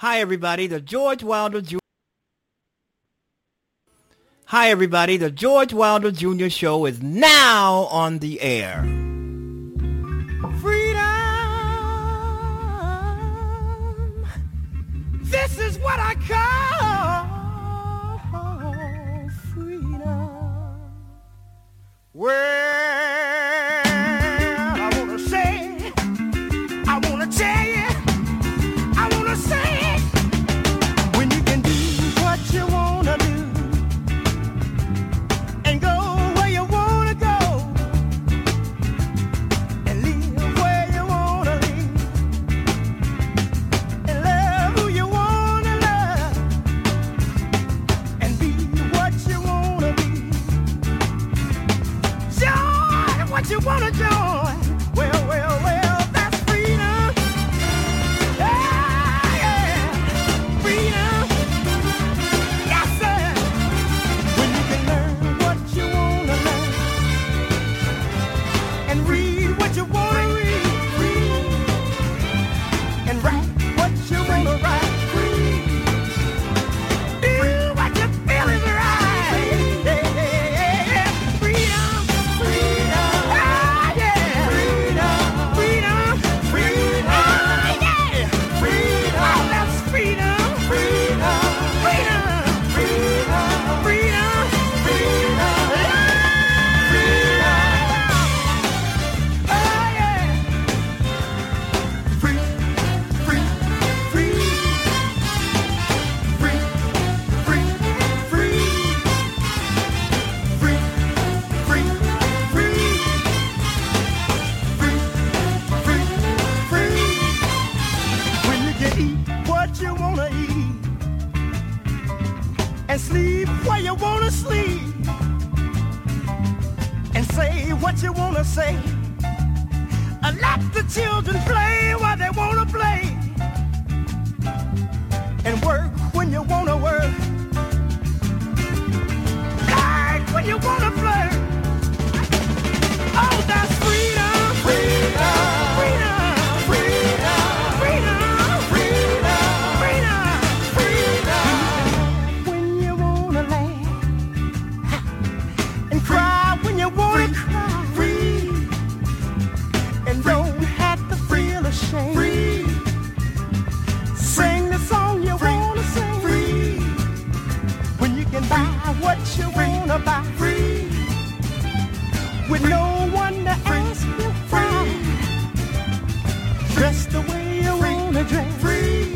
Hi, everybody. The George Wilder Jr. Hi, everybody. The George Wilder Jr. Show is now on the air. Freedom. This is what I call freedom. Well, can buy what you wanna buy. Free. With no one to ask you why. Dress the way you wanna dress. Free.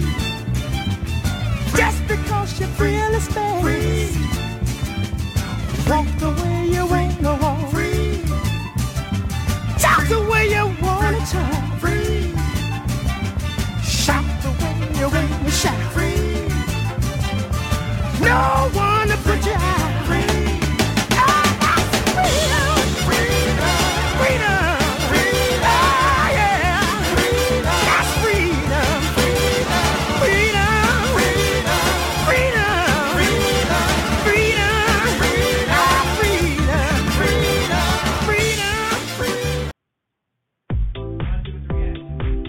Just because you feel it's. Free. Walk the way you wanna walk. Free. Talk the way you wanna talk. Free. Shout the way you wanna shout. Free. No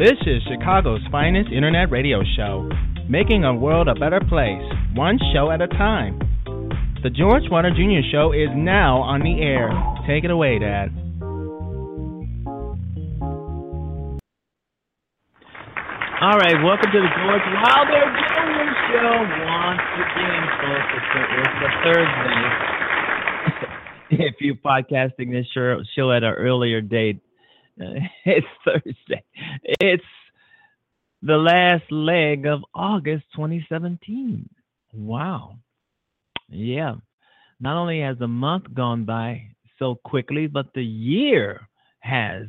This is Chicago's finest internet radio show, making a world a better place, one show at a time. The George Wilder Jr. Show is now on the air. Take it away, Dad. All right, welcome to the George Wilder Jr. Show once again, folks. It's, a Thursday. if you're podcasting this show, show at an earlier date, it's Thursday. It's the last leg of August 2017. Wow. Yeah. Not only has the month gone by so quickly, but the year has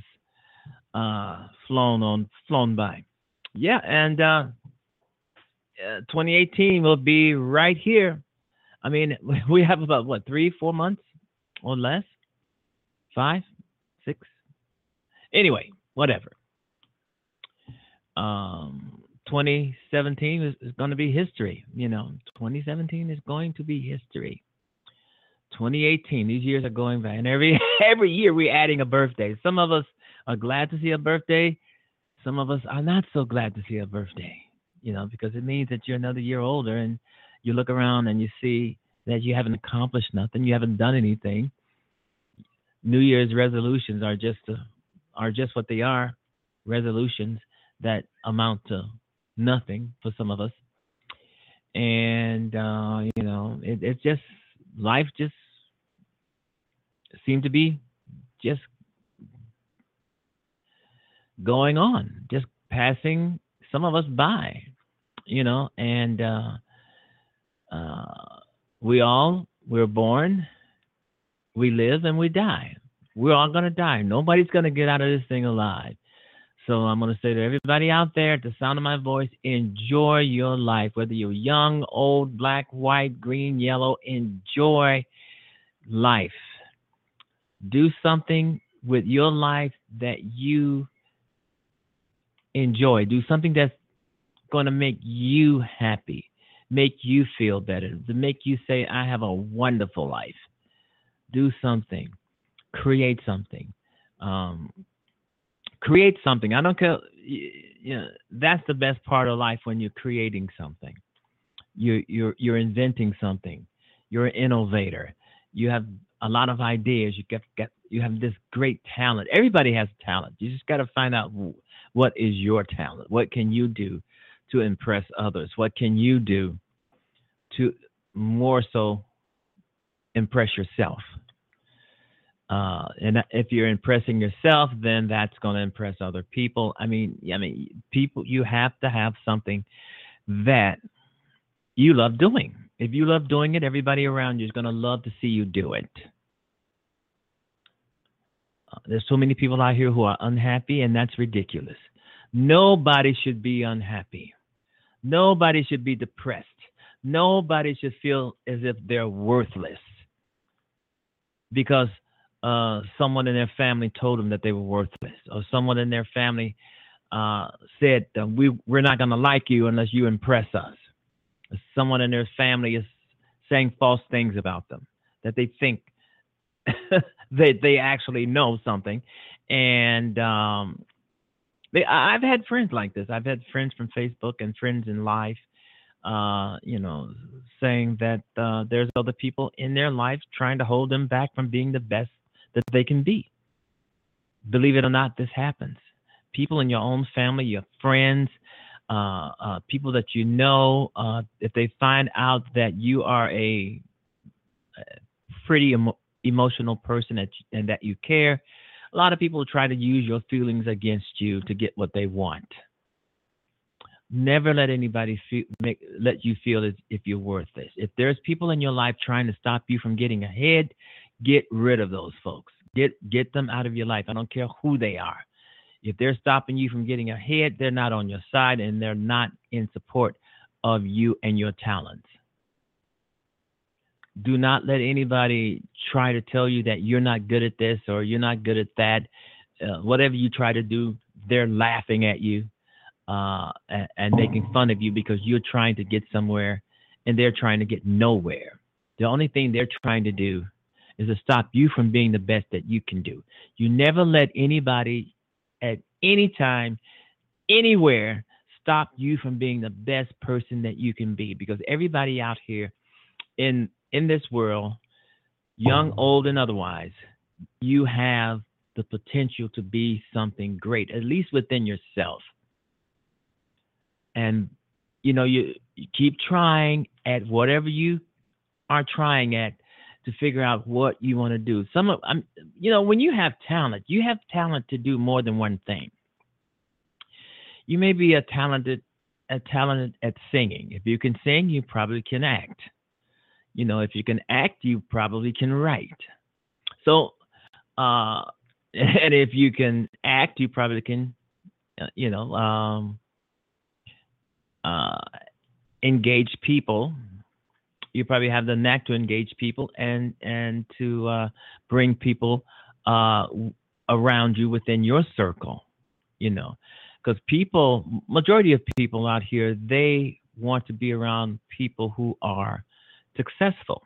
uh, flown on flown by. Yeah, and uh, uh, 2018 will be right here. I mean, we have about what three, four months or less, five, six. Anyway, whatever. Um, 2017 is, is going to be history. You know, 2017 is going to be history. 2018, these years are going by, and every every year we're adding a birthday. Some of us are glad to see a birthday. Some of us are not so glad to see a birthday. you know, because it means that you're another year older and you look around and you see that you haven't accomplished nothing, you haven't done anything. New Year's resolutions are just uh, are just what they are, resolutions that amount to nothing for some of us. And uh, you know, it, it's just life just seemed to be just going on, just passing some of us by, you know, and uh, uh, we all we're born, we live, and we die. We're all gonna die. Nobody's gonna get out of this thing alive. So I'm gonna say to everybody out there, at the sound of my voice, enjoy your life, whether you're young, old, black, white, green, yellow. Enjoy life. Do something with your life that you enjoy. Do something that's going to make you happy, make you feel better, to make you say, I have a wonderful life. Do something, create something. Um, create something. I don't care. You know, that's the best part of life when you're creating something. You, you're you're inventing something. You're an innovator. You have a lot of ideas. You get, get you have this great talent. Everybody has talent. You just got to find out what is your talent? What can you do to impress others? What can you do to more so impress yourself? Uh, and if you're impressing yourself, then that's going to impress other people. I mean, I mean, people, you have to have something that you love doing. If you love doing it, everybody around you is going to love to see you do it. Uh, there's so many people out here who are unhappy, and that's ridiculous. Nobody should be unhappy. Nobody should be depressed. Nobody should feel as if they're worthless because uh, someone in their family told them that they were worthless, or someone in their family uh, said, "We we're not going to like you unless you impress us." Someone in their family is saying false things about them that they think that they actually know something, and um, they, I've had friends like this. I've had friends from Facebook and friends in life, uh, you know, saying that uh, there's other people in their life trying to hold them back from being the best that they can be. Believe it or not, this happens. People in your own family, your friends, uh, uh, people that you know, uh, if they find out that you are a, pretty emo- emotional person that, and that you care, a lot of people try to use your feelings against you to get what they want. Never let anybody feel, make, let you feel as if you're worthless. If there's people in your life trying to stop you from getting ahead, get rid of those folks. Get get them out of your life. I don't care who they are. If they're stopping you from getting ahead, they're not on your side and they're not in support of you and your talents. Do not let anybody try to tell you that you're not good at this or you're not good at that. Uh, whatever you try to do, they're laughing at you uh, and, and making fun of you because you're trying to get somewhere and they're trying to get nowhere. The only thing they're trying to do is to stop you from being the best that you can do. You never let anybody at any time, anywhere, stop you from being the best person that you can be because everybody out here in in this world, young, old, and otherwise, you have the potential to be something great, at least within yourself. And you know, you, you keep trying at whatever you are trying at to figure out what you want to do. Some of, I'm, you know, when you have talent, you have talent to do more than one thing. You may be a talented, a talented at singing. If you can sing, you probably can act you know, if you can act, you probably can write. So, uh, and if you can act, you probably can, uh, you know, um, uh, engage people. You probably have the knack to engage people and and to uh, bring people uh, around you within your circle. You know, because people, majority of people out here, they want to be around people who are successful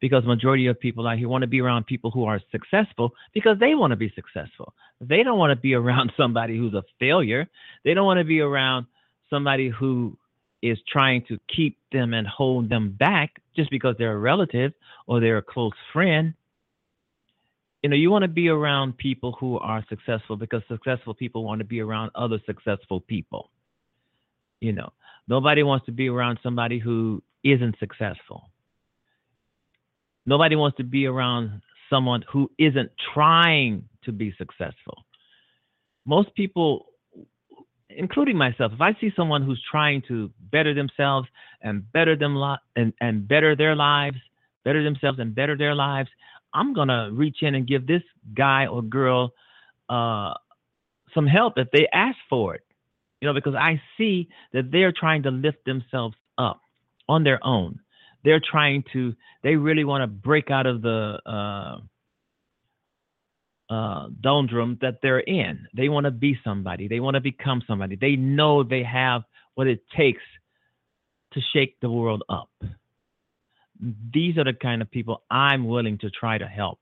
because majority of people out here want to be around people who are successful because they want to be successful. They don't want to be around somebody who's a failure. They don't want to be around somebody who is trying to keep them and hold them back just because they're a relative or they're a close friend. You know, you want to be around people who are successful because successful people want to be around other successful people. You know, nobody wants to be around somebody who isn't successful. Nobody wants to be around someone who isn't trying to be successful. Most people including myself, if I see someone who's trying to better themselves and better them li- and, and better their lives, better themselves and better their lives, I'm gonna reach in and give this guy or girl uh, some help if they ask for it. You know, because I see that they're trying to lift themselves up on their own. They're trying to. They really want to break out of the uh, uh, doldrum that they're in. They want to be somebody. They want to become somebody. They know they have what it takes to shake the world up. These are the kind of people I'm willing to try to help.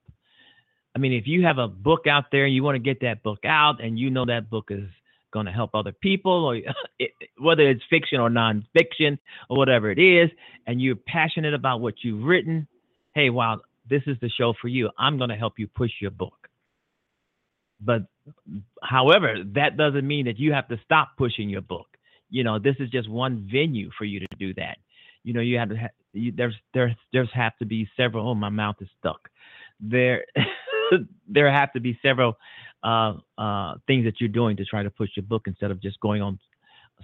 I mean, if you have a book out there and you want to get that book out and you know that book is going to help other people, or it, whether it's fiction or nonfiction or whatever it is, and you're passionate about what you've written, hey, wow, this is the show for you. I'm going to help you push your book. But however, that doesn't mean that you have to stop pushing your book. You know, this is just one venue for you to do that. You know, you have to ha- you, there's there's there's have to be several. Oh, my mouth is stuck. There there have to be several uh, uh, things that you're doing to try to push your book instead of just going on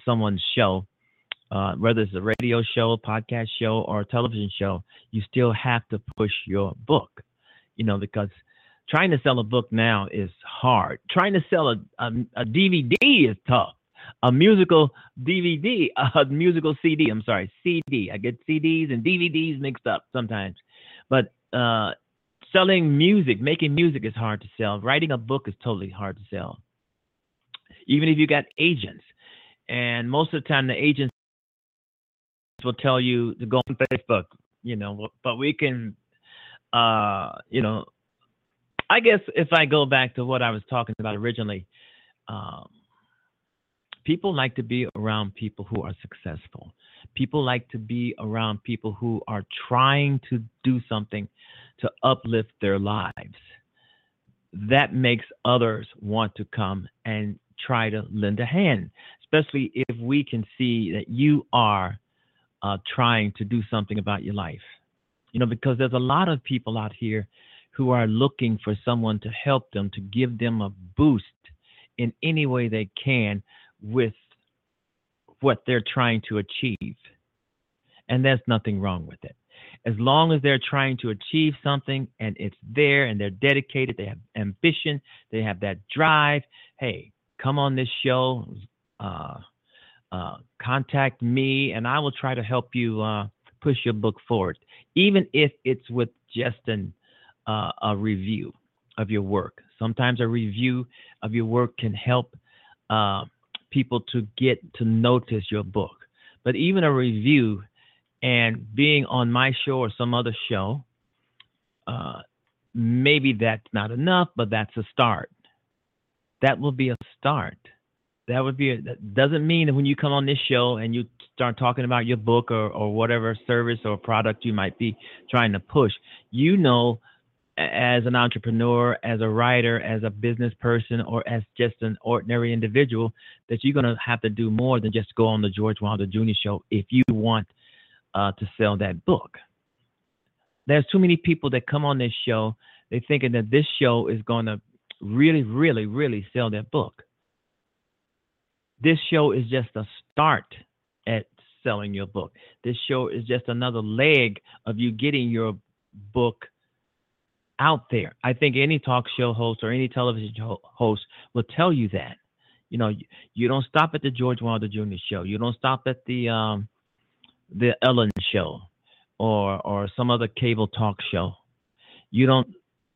someone's show. Uh, whether it's a radio show, podcast show, or a television show, you still have to push your book. You know, because trying to sell a book now is hard. Trying to sell a, a, a DVD is tough. A musical DVD, a musical CD, I'm sorry, CD. I get CDs and DVDs mixed up sometimes. But uh, selling music, making music is hard to sell. Writing a book is totally hard to sell. Even if you got agents. And most of the time, the agents will tell you to go on Facebook, you know, but we can, uh, you know, I guess if I go back to what I was talking about originally, um, people like to be around people who are successful. People like to be around people who are trying to do something to uplift their lives. That makes others want to come and try to lend a hand, especially if we can see that you are uh, trying to do something about your life. You know, because there's a lot of people out here who are looking for someone to help them, to give them a boost in any way they can with what they're trying to achieve. And there's nothing wrong with it. As long as they're trying to achieve something and it's there and they're dedicated, they have ambition, they have that drive. Hey, come on this show, uh, uh, contact me, and I will try to help you uh, push your book forward, even if it's with just an uh, a review of your work. Sometimes a review of your work can help uh, people to get to notice your book. But even a review and being on my show or some other show, uh, maybe that's not enough, but that's a start. That will be a start. That would be a, that doesn't mean that when you come on this show and you start talking about your book or, or whatever service or product you might be trying to push, you know as an entrepreneur, as a writer, as a business person, or as just an ordinary individual, that you're going to have to do more than just go on the George Wilder Jr. show if you want uh, to sell that book. There's too many people that come on this show, they're thinking that this show is going to really, really, really sell their book. This show is just a start at selling your book. This show is just another leg of you getting your book out there. I think any talk show host or any television host will tell you that. You know, you, you don't stop at the George Wilder Jr. show. You don't stop at the um, the Ellen show or or some other cable talk show. You don't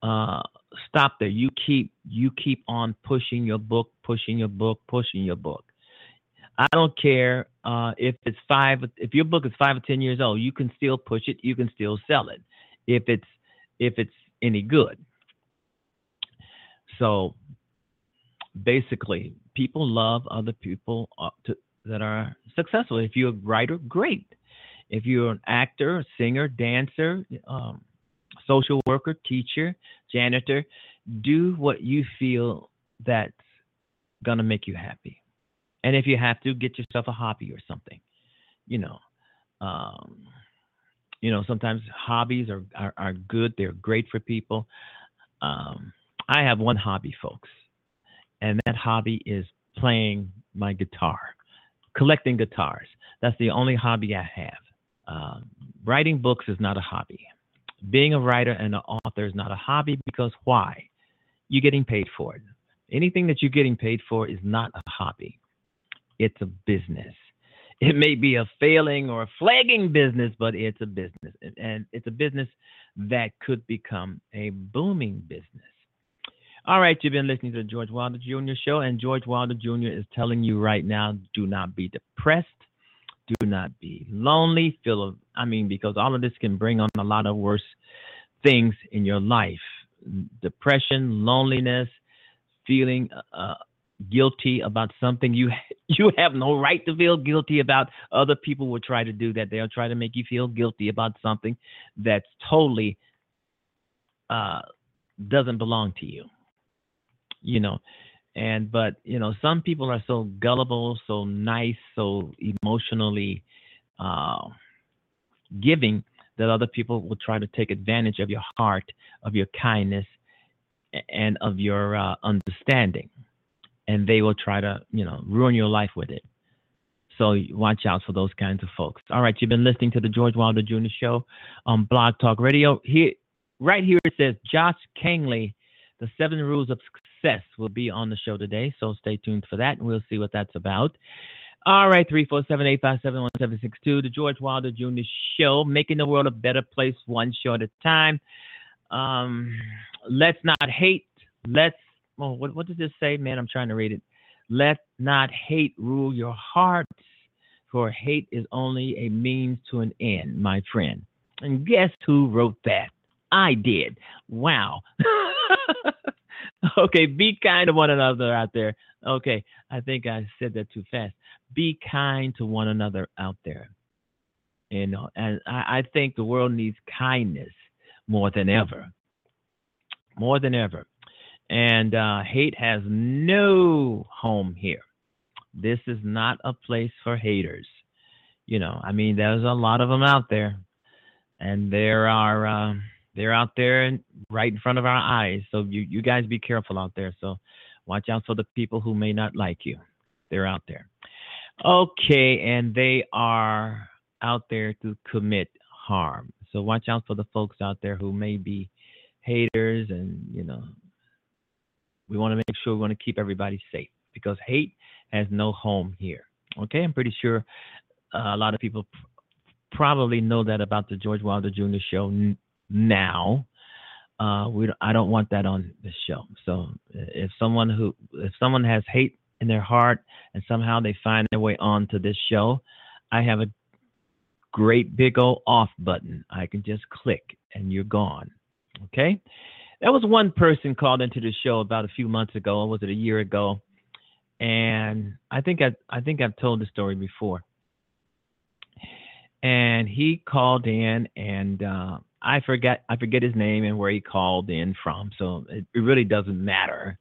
uh, stop there. You keep you keep on pushing your book, pushing your book, pushing your book. I don't care uh, if it's five. If your book is five or ten years old, you can still push it. You can still sell it. If it's if it's any good. So basically, people love other people uh, to that are successful. If you're a writer, great. If you're an actor, singer, dancer, um, social worker, teacher, janitor, do what you feel that's gonna make you happy. And if you have to, get yourself a hobby or something. You know, um, you know, sometimes hobbies are, are, are good. They're great for people. Um, I have one hobby, folks, and that hobby is playing my guitar, collecting guitars. That's the only hobby I have. Uh, writing books is not a hobby. Being a writer and an author is not a hobby because why? You're getting paid for it. Anything that you're getting paid for is not a hobby. It's a business. It may be a failing or a flagging business, but it's a business. And it's a business that could become a booming business. All right, you've been listening to the George Wilder Jr. show, and George Wilder Jr. is telling you right now do not be depressed, do not be lonely. Feel, I mean, because all of this can bring on a lot of worse things in your life depression, loneliness, feeling uh, guilty about something you you have no right to feel guilty about other people will try to do that. They'll try to make you feel guilty about something that's totally uh doesn't belong to you you know? And but you know some people are so gullible so nice so emotionally uh giving that other people will try to take advantage of your heart of your kindness and of your uh, understanding and they will try to, you know, ruin your life with it. So watch out for those kinds of folks. All right, you've been listening to the George Wilder Jr. Show on Blog Talk Radio. Here, right here, it says Josh Kangley, the Seven Rules of Success, will be on the show today. So stay tuned for that, and we'll see what that's about. All right, three four seven eight five seven one seven six two. The George Wilder Jr. Show, making the world a better place one show at a time. Um, let's not hate. Let's well, what, what does this say, man? I'm trying to read it. Let not hate rule your hearts, for hate is only a means to an end, my friend. And guess who wrote that? I did. Wow. okay, be kind to one another out there. Okay, I think I said that too fast. Be kind to one another out there. You know, and I, I think the world needs kindness more than ever. More than ever. And uh, hate has no home here. This is not a place for haters. You know, I mean, there's a lot of them out there, and there are uh, they're out there right in front of our eyes. So you you guys be careful out there. So watch out for the people who may not like you. They're out there. Okay, and they are out there to commit harm. So watch out for the folks out there who may be haters and you know we want to make sure we want to keep everybody safe because hate has no home here. Okay, I'm pretty sure uh, a lot of people probably know that about the George Wilder Jr. show n- now. Uh, we don't, I don't want that on the show. So if someone who if someone has hate in their heart and somehow they find their way onto this show, I have a great big old off button. I can just click and you're gone. Okay. There was one person called into the show about a few months ago, or was it a year ago? And I think I I think I've told the story before. And he called in, and uh, I forget I forget his name and where he called in from, so it, it really doesn't matter.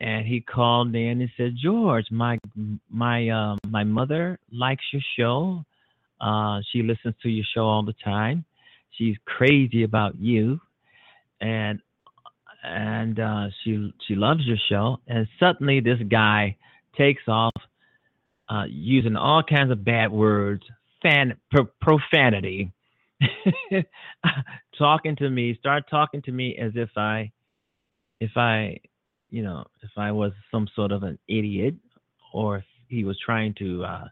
And he called in and said, "George, my my uh, my mother likes your show. Uh, she listens to your show all the time. She's crazy about you." And and uh, she she loves your show. And suddenly, this guy takes off uh, using all kinds of bad words, fan, pro- profanity, talking to me. Start talking to me as if I, if I, you know, if I was some sort of an idiot, or if he was trying to uh,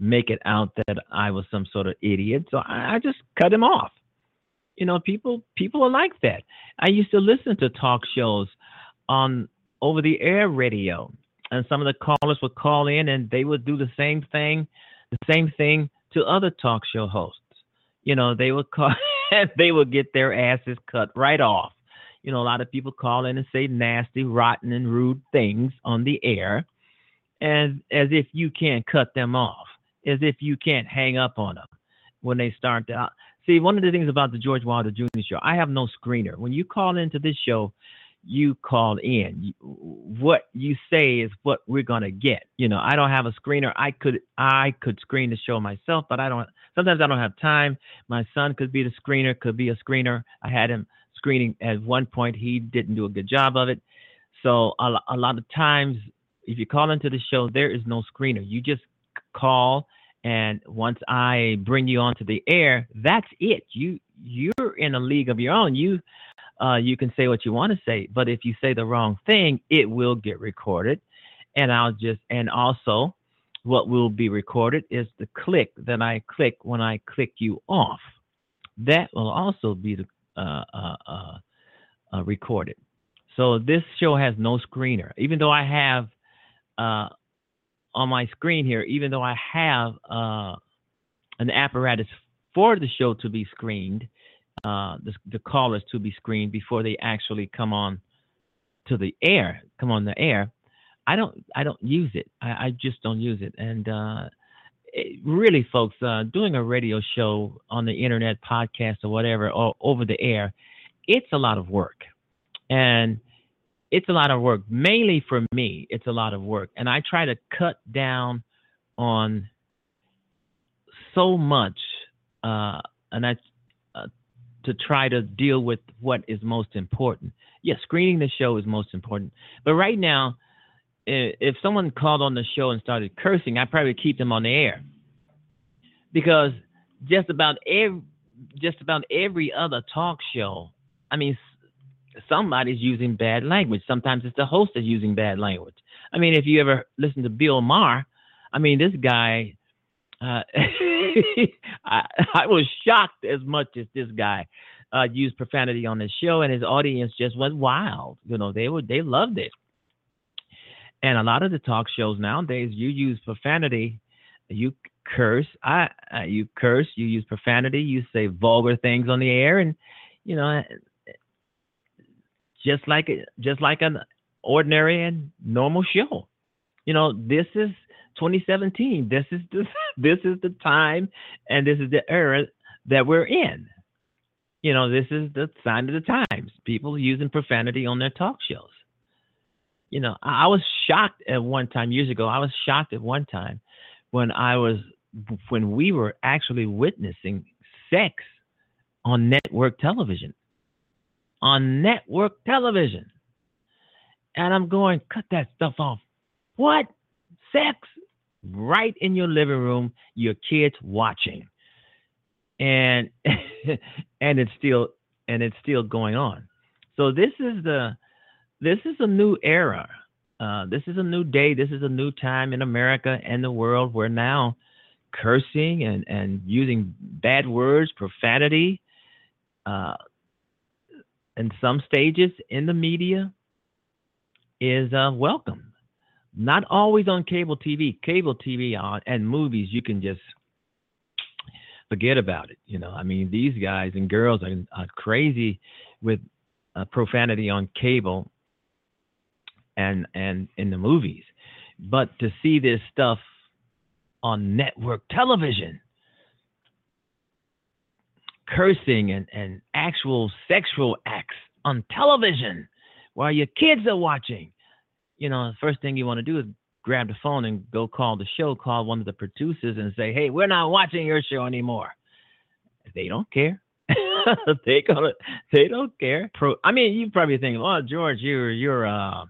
make it out that I was some sort of idiot. So I, I just cut him off you know people people are like that i used to listen to talk shows on over the air radio and some of the callers would call in and they would do the same thing the same thing to other talk show hosts you know they would call they would get their asses cut right off you know a lot of people call in and say nasty rotten and rude things on the air and as if you can't cut them off, as if you can't hang up on them when they start to. See, one of the things about the George Wilder Jr. show, I have no screener. When you call into this show, you call in. What you say is what we're gonna get. You know, I don't have a screener. I could I could screen the show myself, but I don't. Sometimes I don't have time. My son could be the screener, could be a screener. I had him screening at one point. He didn't do a good job of it. So a, a lot of times, if you call into the show, there is no screener. You just call and once I bring you onto the air, that's it. You you're in a league of your own. You uh, you can say what you want to say, but if you say the wrong thing, it will get recorded. And I'll just and also what will be recorded is the click that I click when I click you off. That will also be the, uh, uh, uh, uh recorded. So this show has no screener, even though I have uh, on my screen here, even though I have uh, an apparatus for the show to be screened, uh, the, the callers to be screened before they actually come on to the air, come on the air. I don't, I don't use it. I, I just don't use it. And uh, it, really, folks, uh, doing a radio show on the internet, podcast, or whatever, or over the air, it's a lot of work. And it's a lot of work. Mainly for me, it's a lot of work. And I try to cut down on so much, uh, and I uh, to try to deal with what is most important. Yes, screening the show is most important. But right now, if someone called on the show and started cursing, I probably keep them on the air because just about every just about every other talk show, I mean, somebody's using bad language. Sometimes it's the host that's using bad language. I mean, if you ever listen to Bill Maher, I mean, this guy, uh, I, I, was shocked as much as this guy uh, used profanity on his show, and his audience just went wild. You know, they were they loved it. And a lot of the talk shows nowadays, you use profanity, you curse, I, uh, you curse, you use profanity, you say vulgar things on the air, and you know just like just like an ordinary and normal show. You know, this is 2017. This is the this is the time and this is the era that we're in. You know, this is the sign of the times. People using profanity on their talk shows. You know, I was shocked at one time years ago. I was shocked at one time when I was when we were actually witnessing sex on network television on network television. And I'm going, cut that stuff off. What? Sex? Right in your living room, your kids watching. And and it's still and it's still going on. So this is the this is a new era. Uh, this is a new day. This is a new time in America and the world where now cursing and, and using bad words, profanity, uh, in some stages in the media is uh, welcome. Not always on cable TV. Cable TV on, and movies, you can just forget about it. You know, I mean, these guys and girls are, are crazy with uh, profanity on cable and and in the movies, but to see this stuff on network television cursing and, and actual sexual acts on television while your kids are watching. You know, the first thing you want to do is grab the phone and go call the show, call one of the producers and say, hey, we're not watching your show anymore. They don't care. they gonna, they don't care. Pro, I mean, you probably think, oh, George, you're you're uh,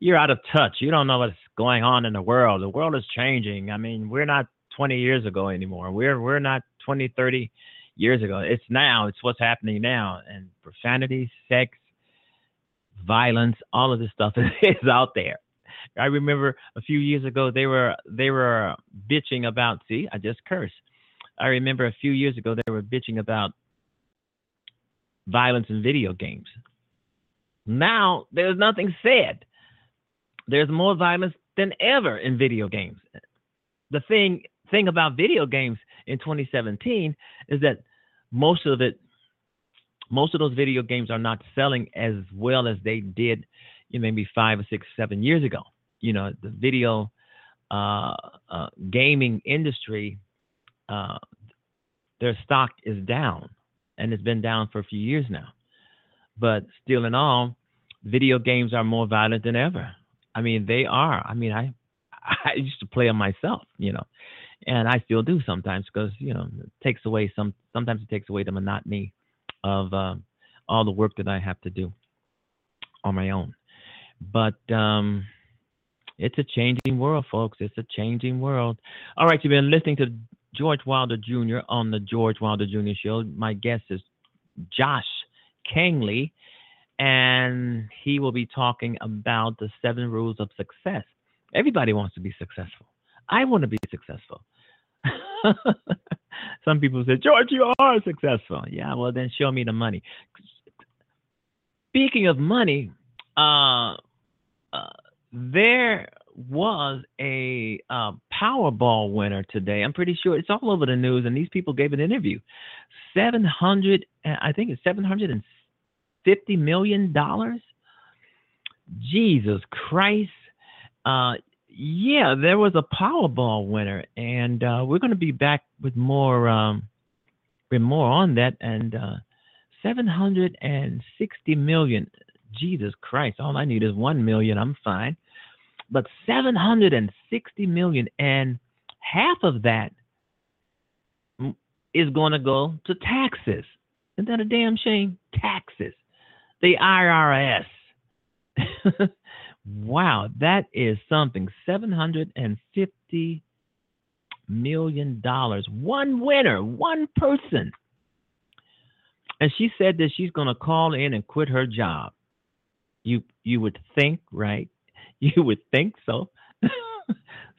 you're out of touch. You don't know what's going on in the world. The world is changing. I mean, we're not 20 years ago anymore. We're we're not 20, 30 years ago. It's now. It's what's happening now. And profanity, sex, violence, all of this stuff is out there. I remember a few years ago they were they were bitching about. See, I just cursed. I remember a few years ago they were bitching about violence in video games. Now there's nothing said. There's more violence than ever in video games. The thing thing about video games in 2017 is that most of it, most of those video games are not selling as well as they did, you know, maybe five or six, seven years ago. you know, the video uh, uh, gaming industry, uh, their stock is down, and it's been down for a few years now. But still, in all, video games are more violent than ever. I mean, they are. I mean, I I used to play them myself, you know, and I still do sometimes because you know it takes away some. Sometimes it takes away the monotony of uh, all the work that I have to do on my own. But um, it's a changing world, folks. It's a changing world. All right, you've been listening to George Wilder Jr. on the George Wilder Jr. Show. My guest is Josh Kangley, and he will be talking about the seven rules of success. Everybody wants to be successful. I want to be successful. Some people say, George, you are successful. Yeah, well, then show me the money. Speaking of money, uh, uh, there was a uh, Powerball winner today. I'm pretty sure it's all over the news, and these people gave an interview. Seven hundred, I think it's seven hundred and fifty million dollars. Jesus Christ! Uh, yeah, there was a Powerball winner, and uh, we're going to be back with more um, with more on that. And uh, seven hundred and sixty million. Jesus Christ! All I need is one million. I'm fine. But seven hundred and sixty million, and half of that is going to go to taxes. Isn't that a damn shame? Taxes. The IRS. wow, that is something. $750 million. One winner, one person. And she said that she's going to call in and quit her job. You you would think, right? You would think so.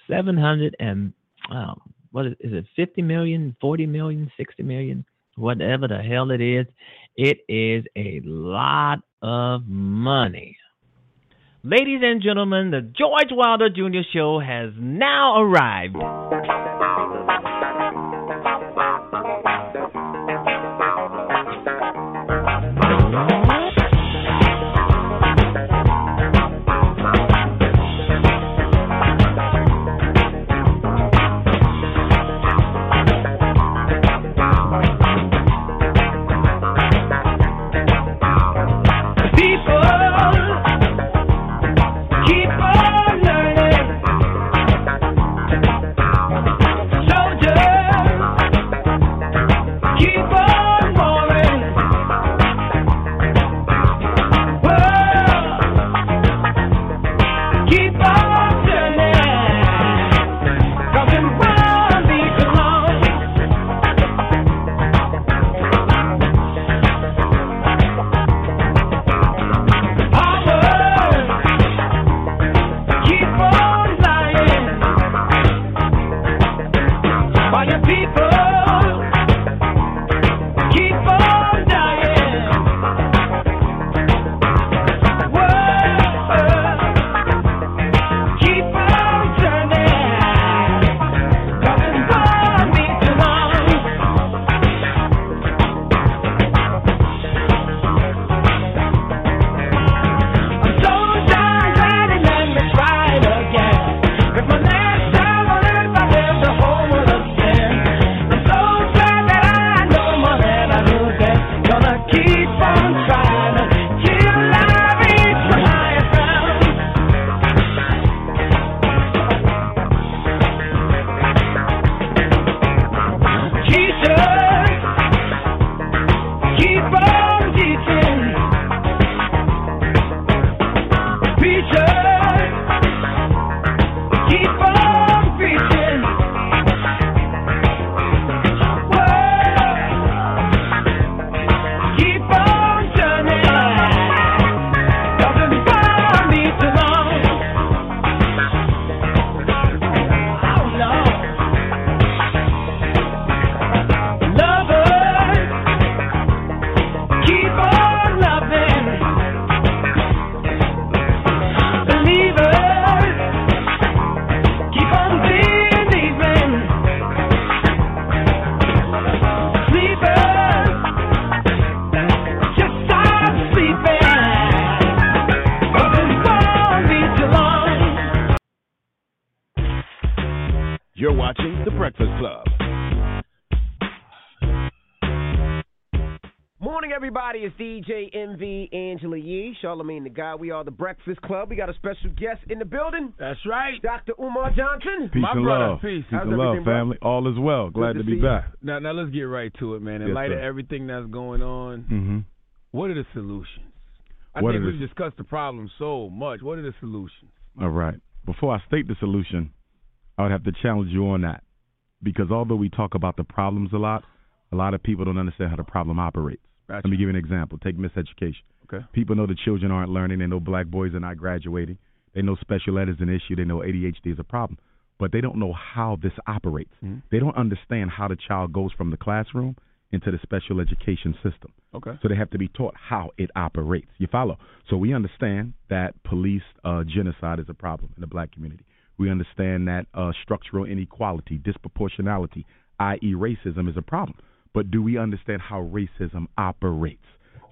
700 and wow, what is, is it 50 million, 40 million, 60 million, whatever the hell it is. It is a lot of money. Ladies and gentlemen, the George Wilder Jr. Show has now arrived. Charlemagne tha God. We are the Breakfast Club. We got a special guest in the building, That's right. Dr. Umar Johnson. Peace My and brother, love. peace. Peace and love, everything, bro? family. All is well. Glad to to, see be you. back. Now, now let's get right to it, man. In Yes, light of everything that's going on, hmm what are the solutions? I What think we've the- discussed the problem so much. What are the solutions? All right. Before I state the solution, I would have to challenge you on that. Because although we talk about the problems a lot, a lot of people don't understand how the problem operates. Gotcha. Let me give you an example. Take miseducation. Okay. People know the children aren't learning. They know black boys are not graduating. They know special ed is an issue. They know ADHD is a problem. But they don't know how this operates. Mhm. They don't understand how the child goes from the classroom into the special education system. Okay. So they have to be taught how it operates. You follow? So we understand that police uh, genocide is a problem in the black community. We understand that uh, structural inequality, disproportionality, i.e., racism, is a problem. But do we understand how racism operates?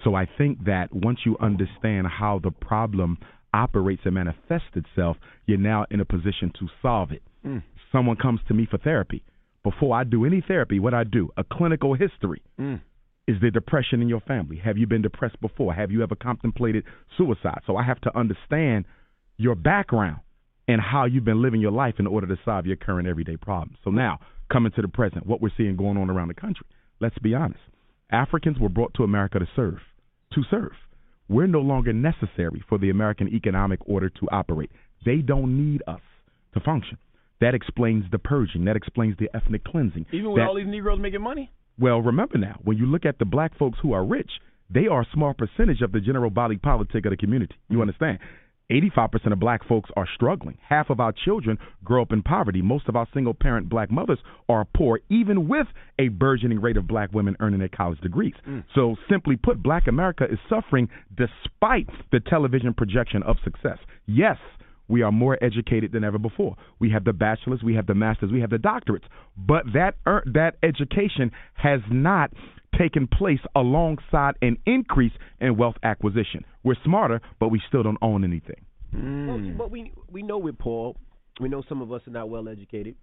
So I think that once you understand how the problem operates and manifests itself, you're now in a position to solve it. Mm. Someone comes to me for therapy. Before I do any therapy, what I do, a clinical history. Mm. Is there depression in your family? Have you been depressed before? Have you ever contemplated suicide? So I have to understand your background and how you've been living your life in order to solve your current everyday problems. So now, coming to the present, what we're seeing going on around the country. Let's be honest. Africans were brought to America to serve, to serve. We're no longer necessary for the American economic order to operate. They don't need us to function. That explains the purging. That explains the ethnic cleansing. Even with That- all these Negroes making money? well, remember now, when you look at the black folks who are rich, they are a small percentage of the general body politic of the community. You mm-hmm. understand? 85% of black folks are struggling. Half of our children grow up in poverty. Most of our single parent black mothers are poor, even with a burgeoning rate of black women earning their college degrees. So, simply put, black America is suffering despite the television projection of success. Yes, we are more educated than ever before. We have the bachelors, we have the masters, we have the doctorates, but that er, that education has not taken place alongside an increase in wealth acquisition. We're smarter, but we still don't own anything. Well, but we we know with Paul, we know some of us are not well educated.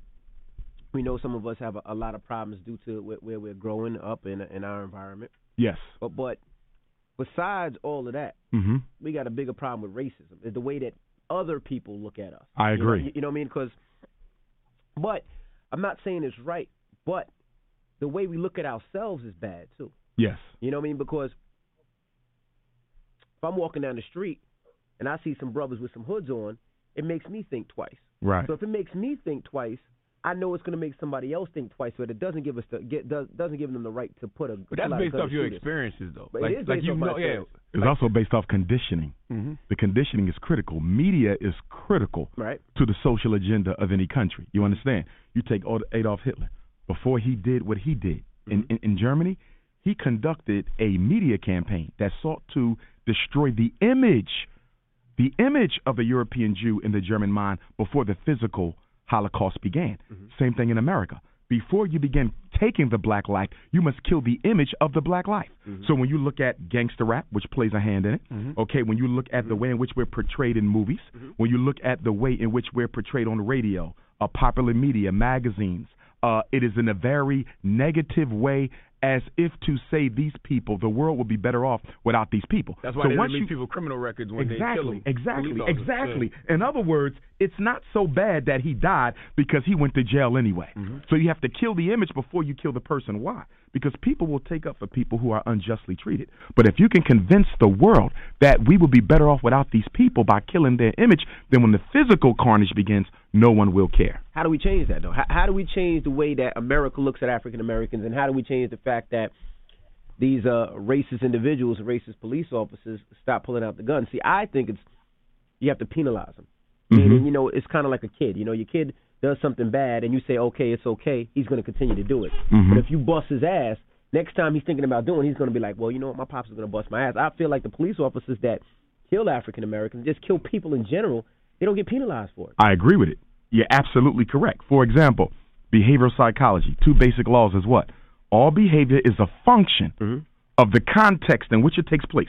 We know some of us have a, a lot of problems due to where, where we're growing up in in our environment. Yes. But but besides all of that, hmm we got a bigger problem with racism. Is the way that other people look at us. I You know- agree. You know, what I mean? Because, but I'm not saying it's right, but the way we look at ourselves is bad too. Yes. You know what I mean? Because if I'm walking down the street and I see some brothers with some hoods on, it makes me think twice. Right. So if it makes me think twice, I know it's going to make somebody else think twice, but it doesn't give us the get does, doesn't give them the right to put a. But that's pull a based off your experiences, though. But it like, is like you off my know, yeah. experience. It's also based off conditioning. Mm-hmm. The conditioning is critical. Media is critical Right. to the social agenda of any country. You understand? You take Ad- Adolf Hitler. Before he did what he did in, in, in Germany, he conducted a media campaign that sought to destroy the image, the image of the European Jew in the German mind before the physical Holocaust began. Mm-hmm. Same thing in America. Before you begin taking the black life, you must kill the image of the black life. Mm-hmm. So when you look at gangster rap, which plays a hand in it, mm-hmm. okay, when you look at the way in which we're portrayed in movies, when you look at the way in which we're portrayed on the radio, uh, popular media, magazines, uh, it is in a very negative way, as if to say these people, the world would be better off without these people. That's why so they once release you, people criminal records when exactly, they kill them. exactly, police officers. exactly. In other words, it's not so bad that he died because he went to jail anyway. Mm-hmm. So you have to kill the image before you kill the person. Why? Because people will take up for people who are unjustly treated. But if you can convince the world that we will be better off without these people by killing their image, then when the physical carnage begins, no one will care. How do we change that though? How, how do we change the way that America looks at African Americans, and how do we change the fact that these uh, racist individuals, racist police officers, stop pulling out the gun? See, I think it's you have to penalize them. Meaning, you know, it's kind of like a kid. You know, your kid does something bad, and you say, okay, it's okay. He's going to continue to do it. But if you bust his ass, next time he's thinking about doing, he's going to be like, well, you know what, my pops is going to bust my ass. I feel like the police officers that kill African Americans, just kill people in general, they don't get penalized for it. I agree with it. You're absolutely correct. For example, behavioral psychology, two basic laws is what? All behavior is a function mm-hmm. of the context in which it takes place.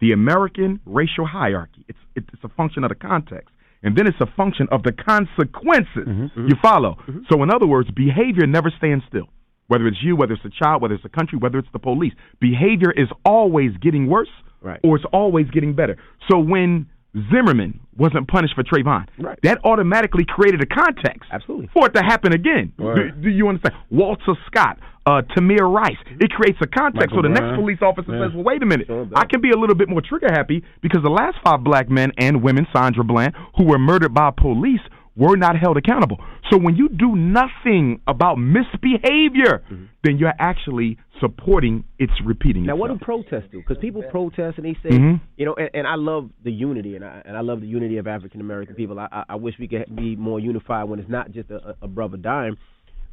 The American racial hierarchy, it's, it's a function of the context. and then it's a function of the consequences. Mm-hmm. mm-hmm. You follow? Mm-hmm. So, in other words, behavior never stands still. Whether it's you, whether it's a child, whether it's a country, whether it's the police, behavior is always getting worse, Right. or it's always getting better. So when Zimmerman wasn't punished for Trayvon, Right. that automatically created a context Absolutely. for it to happen again. Do, do you understand? Walter Scott, uh, Tamir Rice. It creates a context. Michael so the Brown. next police officer Yeah. says, "Well, wait a minute. Sure. I can be a little bit more trigger happy because the last five black men and women, Sandra Bland, who were murdered by police." Were not held accountable. So when you do nothing about misbehavior, then you're actually supporting its repeating. Now, what do protests do? Because people protest and they say, Mhm. you know, and, and I love the unity, and I and I love the unity of African American people. I, I I wish we could be more unified when it's not just a, a brother dying,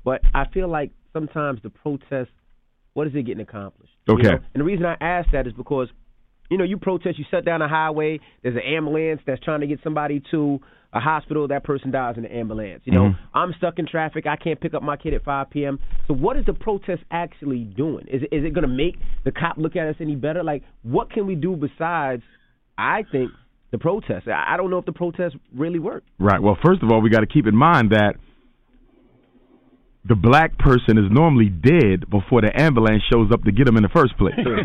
but I feel like sometimes the protest, what is it getting accomplished? You Okay. know? And the reason I ask that is because, you know, you protest, you shut down a highway. There's an ambulance that's trying to get somebody to a hospital. That person dies in the ambulance. You know, Mhm. I'm stuck in traffic. I can't pick up my kid at 5 p.m. So what is the protest actually doing? Is it, is it going to make the cop look at us any better? Like, what can we do besides, I think, the protest? I I don't know if the protest really worked. Right. Well, first of all, we got to keep in mind that the black person is normally dead before the ambulance shows up to get him in the first place. True.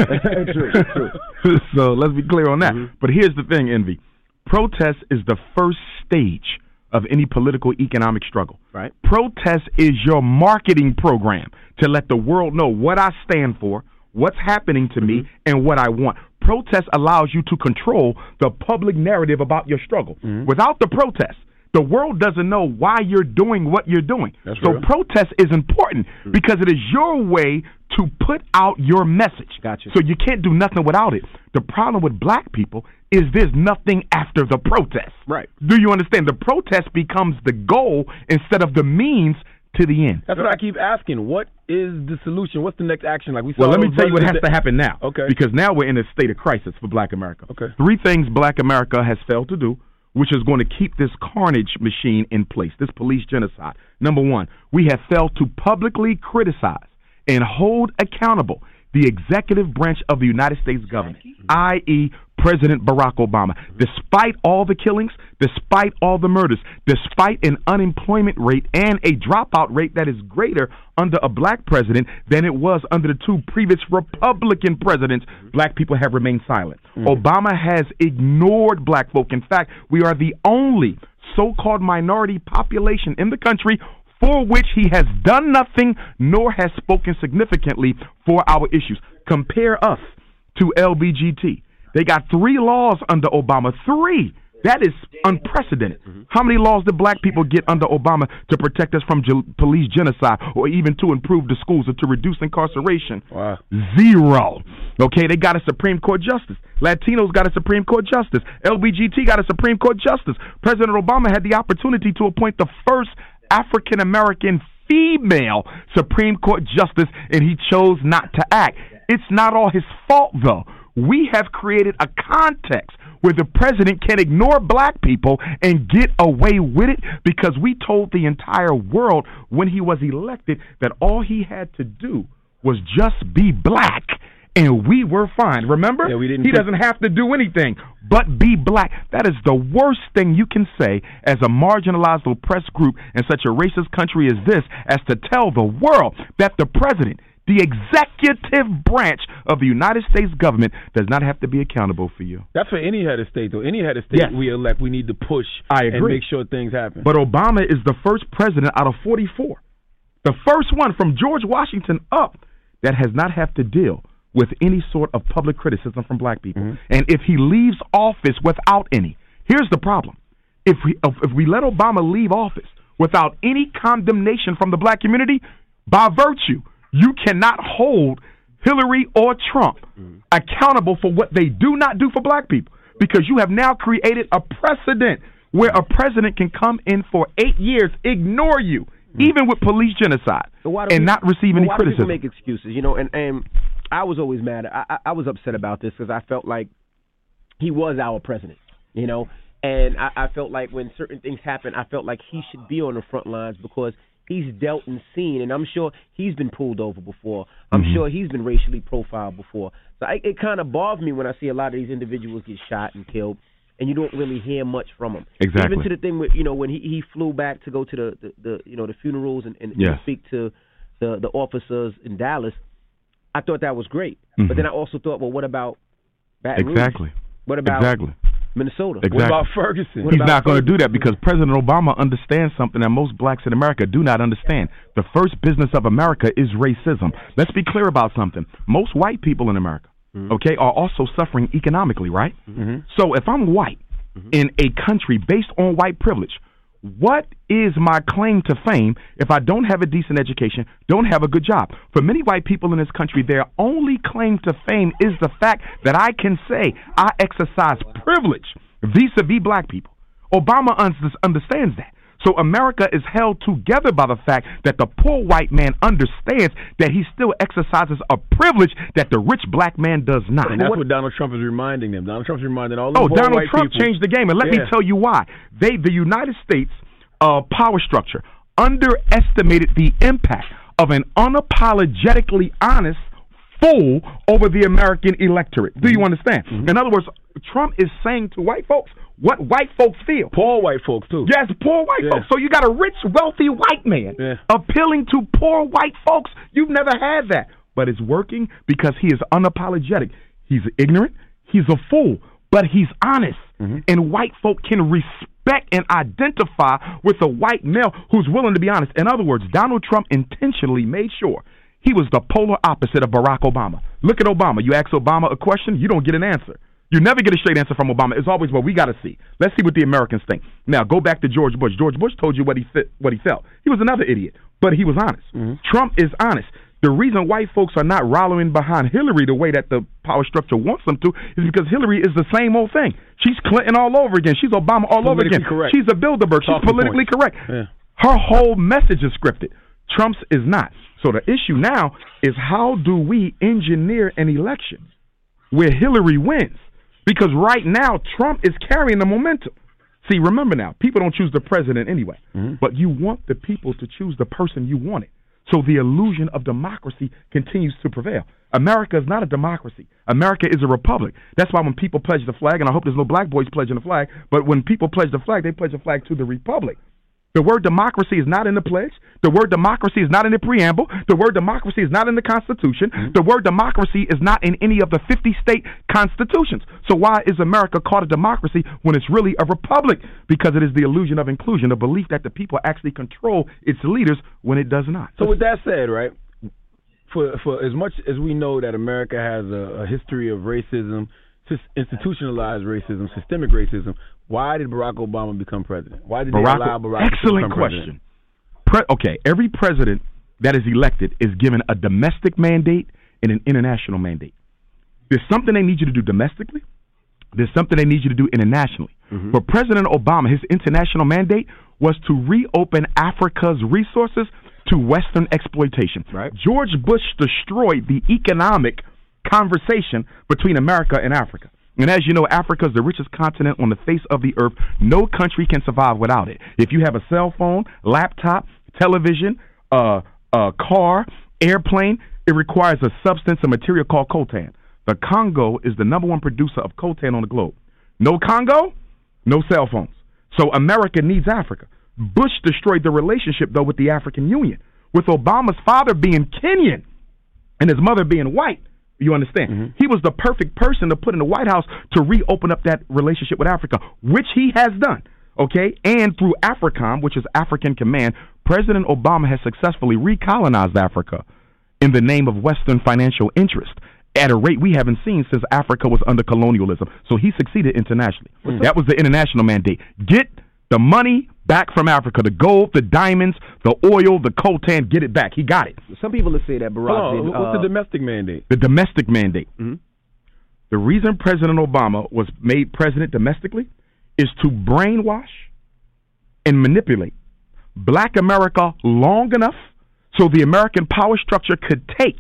True. so let's be clear on that. Mm-hmm. But here's the thing, Envy. Protest is the first stage of any political economic struggle. Right. Protest is your marketing program to let the world know what I stand for, what's happening to me, Mm-hmm. and what I want. Protest allows you to control the public narrative about your struggle. Mm-hmm. Without the protest, the world doesn't know why you're doing what you're doing. That's so real. protest is important because it is your way to put out your message. Gotcha. So you can't do nothing without it. The problem with black people is there's nothing after the protest. Right. Do you understand? The protest becomes the goal instead of the means to the end. That's what I keep asking. What is the solution? What's the next action? Like we saw. Well, let me tell you what has to happen now. Okay. Because now we're in a state of crisis for black America. Okay. Three things black America has failed to do, which is going to keep this carnage machine in place, this police genocide. Number one, we have failed to publicly criticize and hold accountable the executive branch of the United States government, i.e., President Barack Obama. Mm-hmm. Despite all the killings, despite all the murders, despite an unemployment rate and a dropout rate that is greater under a black president than it was under the two previous Republican presidents, mm-hmm. black people have remained silent. Mm-hmm. Obama has ignored black folk. In fact, we are the only so called minority population in the country for which he has done nothing nor has spoken significantly for our issues. Compare us to LBGT. They got three laws under Obama. Three. That is unprecedented. Mm-hmm. How many laws did black people get under Obama to protect us from ge- police genocide or even to improve the schools or to reduce incarceration? Wow. Zero. Okay, they got a Supreme Court justice. Latinos got a Supreme Court justice. LBGT got a Supreme Court justice. President Obama had the opportunity to appoint the first African American female Supreme Court justice, and he chose not to act. It's not all his fault, though. We have created a context where the president can ignore black people and get away with it because we told the entire world when he was elected that all he had to do was just be black and we were fine. Remember? Yeah, we didn't he doesn't have to do anything but be black. That is the worst thing you can say as a marginalized oppressed group in such a racist country as this as to tell the world that the president, the executive branch of the United States government, does not have to be accountable for you. That's for any head of state, though. Any head of state Yes. we elect, we need to push I and make sure things happen. But Obama is the first president out of 44, the first one from George Washington up that has not have to deal with any sort of public criticism from black people. Mm-hmm. And if he leaves office without any, here's the problem: if we if, we let Obama leave office without any condemnation from the black community, by virtue, you cannot hold Hillary or Trump mm-hmm. accountable for what they do not do for black people because you have now created a precedent where a president can come in for eight years, ignore you, mm-hmm. even with police genocide, why do and we- not receive any why do criticism. people make excuses? You know, and and I was always mad. I I, I was upset about this because I felt like he was our president. You know, and I, I felt like when certain things happen, I felt like he should be on the front lines because he's dealt and seen, and I'm sure he's been pulled over before. I'm Mm-hmm. sure he's been racially profiled before. So I, it kind of bothers me when I see a lot of these individuals get shot and killed. and you don't really hear much from them. Exactly. Even to the thing with you know when he, he flew back to go to the, the, the you know the funerals and, and, Yes. and speak to the the officers in Dallas. I thought that was great, Mhm. but then mm-hmm. I also thought, well, what about Baton Rouge? Exactly. What about Exactly. Minnesota? Exactly. What about Ferguson? What He's about not going to do that because President Obama understands something that most blacks in America do not understand. The first business of America is racism. Let's be clear about something. Most white people in America, mm-hmm. okay, are also suffering economically, right? Mm-hmm. So if I'm white in a country based on white privilege, what is my claim to fame if I don't have a decent education, don't have a good job? For many white people in this country, their only claim to fame is the fact that I can say I exercise privilege vis-a-vis black people. Obama un- understands that. So America is held together by the fact that the poor white man understands that he still exercises a privilege that the rich black man does not. And that's what Donald Trump is reminding them. Donald Trump's reminding all these Oh, Donald Trump people. changed the game, and let me tell you why. They, the United States uh, power structure, underestimated the impact of an unapologetically honest fool over the American electorate. Do Mm-hmm. you understand? In other words, Trump is saying to white folks what white folks feel. Poor white folks too. Yes, poor white Yeah. folks. So you got a rich, wealthy white man Yeah. appealing to poor white folks. You've never had that. But it's working because he is unapologetic. He's ignorant. He's a fool. But he's honest. Mm-hmm. And white folk can respect and identify with a white male who's willing to be honest. In other words, Donald Trump intentionally made sure he was the polar opposite of Barack Obama. Look at Obama. You ask Obama a question, you don't get an answer. You never get a straight answer from Obama. It's always, well, we got to see. Let's see what the Americans think. Now, go back to George Bush. George Bush told you what he fit, what he felt. He was another idiot, but he was honest. Mm-hmm. Trump is honest. The reason white folks are not rallying behind Hillary the way that the power structure wants them to is because Hillary is the same old thing. She's Clinton all over again. She's Obama all over again. correct. She's a Bilderberg. She's Talking politically points. correct. Yeah. Her whole message is scripted. Trump's is not. So the issue now is how do we engineer an election where Hillary wins? Because right now Trump is carrying the momentum. See, remember now, people don't choose the president anyway, mm-hmm. but you want the people to choose the person you wanted. So the illusion of democracy continues to prevail. America is not a democracy. America is a republic. That's why when people pledge the flag, and I hope there's no black boys pledging the flag, but when people pledge the flag, they pledge the flag to the republic. The word democracy is not in the pledge. The word democracy is not in the preamble. The word democracy is not in the Constitution. Mm-hmm. The word democracy is not in any of the 50 state constitutions. So why is America called a democracy when it's really a republic? Because it is the illusion of inclusion, the belief that the people actually control its leaders when it does not. So with that said, right, for for as much as we know that America has a, a history of racism, institutionalized racism, systemic racism, why did Barack Obama become president? Why did they Barack, allow Barack to excellent question. Pre- okay, every president that is elected is given a domestic mandate and an international mandate. There's something they need you to do domestically. There's something they need you to do internationally. Mm-hmm. For President Obama, his international mandate was to reopen Africa's resources to Western exploitation. Right. George Bush destroyed the economic conversation between America and Africa. And as you know, Africa is the richest continent on the face of the earth. No country can survive without it. If you have a cell phone, laptop, television, uh, uh, car, airplane, it requires a substance, a material called coltan. The Congo is the number one producer of coltan on the globe. No Congo, no cell phones. So America needs Africa. Bush destroyed the relationship, though, with the African Union. With Obama's father being Kenyan and his mother being white, you understand? Mm-hmm. He was the perfect person to put in the White House to reopen up that relationship with Africa, which he has done. Okay? And through AFRICOM, which is African Command, President Obama has successfully recolonized Africa in the name of Western financial interest at a rate we haven't seen since Africa was under colonialism. So he succeeded internationally. That was the international mandate. Get the money back from Africa, the gold, the diamonds, the oil, the coltan, get it back. He got it. Some people would say that Hold Barack on, did. what's uh, the domestic mandate? The domestic mandate. Mhm. The reason President Obama was made president domestically is to brainwash and manipulate black America long enough so the American power structure could take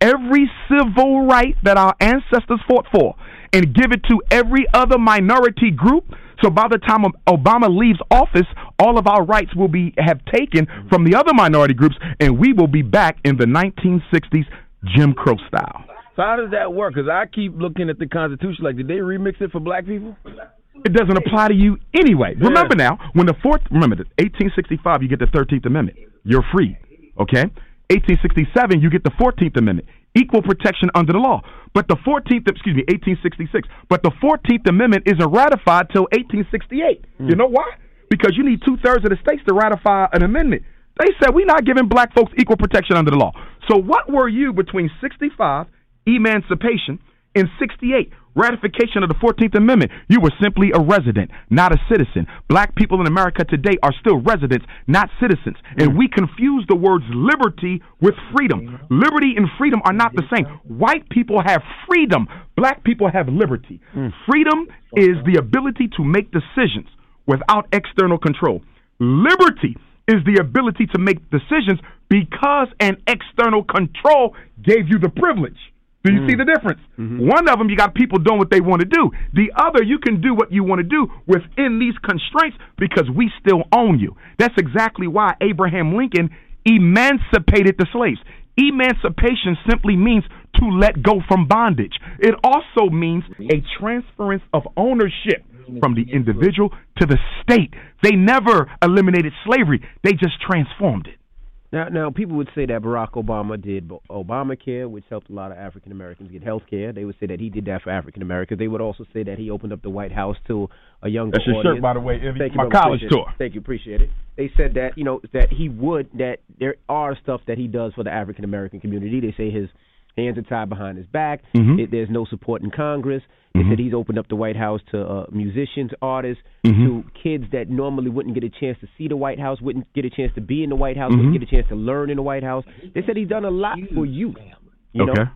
every civil right that our ancestors fought for and give it to every other minority group. So by the time Obama leaves office, all of our rights will be have taken from the other minority groups, and we will be back in the 1960s Jim Crow style. So how does that work? Because I keep looking at the Constitution like, did they remix it for black people? it doesn't apply to you anyway. Remember now, when the fourth, remember, the 1865, you get the 13th Amendment. You're free. Okay? 1867, you get the 14th Amendment. Equal protection under the law. But the 14th, excuse me, 1866. But the 14th Amendment isn't ratified till 1868. You hmm. know why? Because you need two thirds of the states to ratify an amendment. They said we're not giving black folks equal protection under the law. So what were you between 65, emancipation, and 68, ratification of the 14th Amendment? You were simply a resident, not a citizen. Black people in America today are still residents, not citizens. And we confuse the words liberty with freedom. Liberty and freedom are not the same. White people have freedom, black people have liberty. Hmm. Freedom is the ability to make decisions without external control. Liberty is the ability to make decisions because an external control gave you the privilege. Do you see mm. the difference? Mm-hmm. One of them, you got people doing what they want to do. The other, you can do what you want to do within these constraints because we still own you. That's exactly why Abraham Lincoln emancipated the slaves. Emancipation simply means to let go from bondage. It also means a transference of ownership from the individual to the state. They never eliminated slavery, they just transformed it. Now, now people would say that Barack Obama did Obamacare, which helped a lot of African Americans get health care. They would say that he did that for African Americans. They would also say that he opened up the White House to a younger That's your audience. shirt, by the way, Envy. Thank you, My brother. college tour. Thank you, appreciate it. They said that you know that he would that there are stuff that he does for the African American community. They say his hands are tied behind his back. Mhm. It, there's no support in Congress. They Mhm. said he's opened up the White House to uh, musicians, artists, Mhm. to kids that normally wouldn't get a chance to see the White House, wouldn't get a chance to be in the White House, wouldn't get a chance to learn in the White House. They said he's done a lot for youth. You okay. know,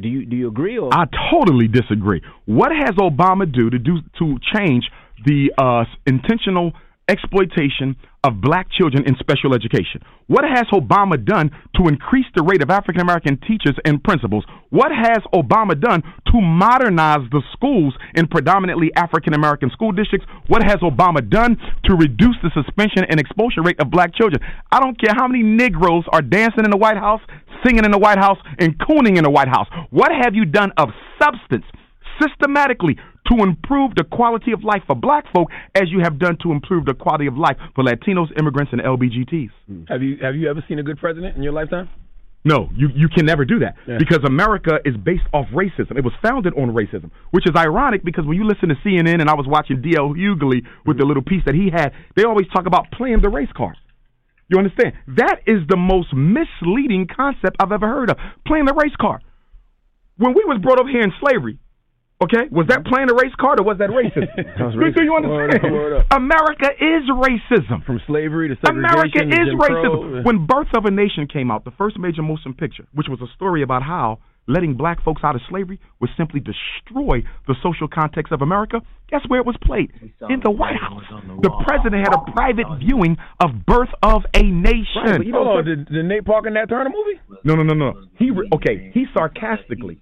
do you do you agree or I totally disagree. What has Obama do to do to change the uh, intentional exploitation of black children in special education? What has Obama done to increase the rate of African American teachers and principals? What has Obama done to modernize the schools in predominantly African American school districts? What has Obama done to reduce the suspension and expulsion rate of black children? I don't care how many Negroes are dancing in the White House, singing in the White House, and cooning in the White House. What have you done of substance? systematically to improve the quality of life for black folk as you have done to improve the quality of life for Latinos, immigrants, and LBGTs. Hmm. Have you have you ever seen a good president in your lifetime? No, you, you can never do that Yeah. because America is based off racism. It was founded on racism, which is ironic because when you listen to CNN and I was watching D.L. Hughley with the hmm. little piece that he had, they always talk about playing the race card. You understand? That is the most misleading concept I've ever heard of. Playing the race card. When we was brought up here in slavery, okay, was that playing a race card or was that racism? was Do- Do you racist. Word understand? up, word up. America is racism. From slavery to America segregation to is Jim racism. When Birth of a Nation came out, the first major motion picture, which was a story about how letting black folks out of slavery would simply destroy the social context of America, guess where it was played? In the White House. The president had a private viewing of Birth of a Nation. Right, but you know- Hold on, did, did Nate Parker Nat Turner movie? no, no, no, no. He re- okay. He sarcastically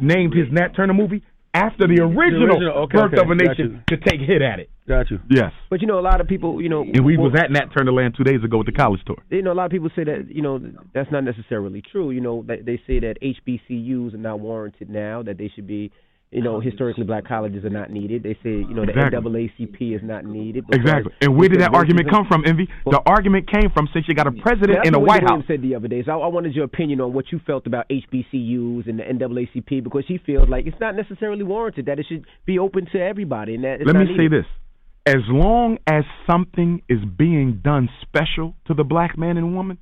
named his Nat Turner movie after the original, original, okay, Birth okay, of a Nation to take hit at it. Got you. Yes. But you know, a lot of people, you know, And we well, was at Nat Turner Land two days ago with the college tour. you know, a lot of people say that you know that's not necessarily true. You know, that they say that HBCUs are not warranted now; that they should be, you know, historically black colleges are not needed. They say you know the Exactly. NAACP is not needed. Exactly. And where did that argument come from, Envy? The argument came from since you got a president in the White House. said the other day. So I, I wanted your opinion on what you felt about HBCUs and the NAACP because he feels like it's not necessarily warranted that it should be open to everybody. And that Let me say this. As long as something is being done special to the black man and woman,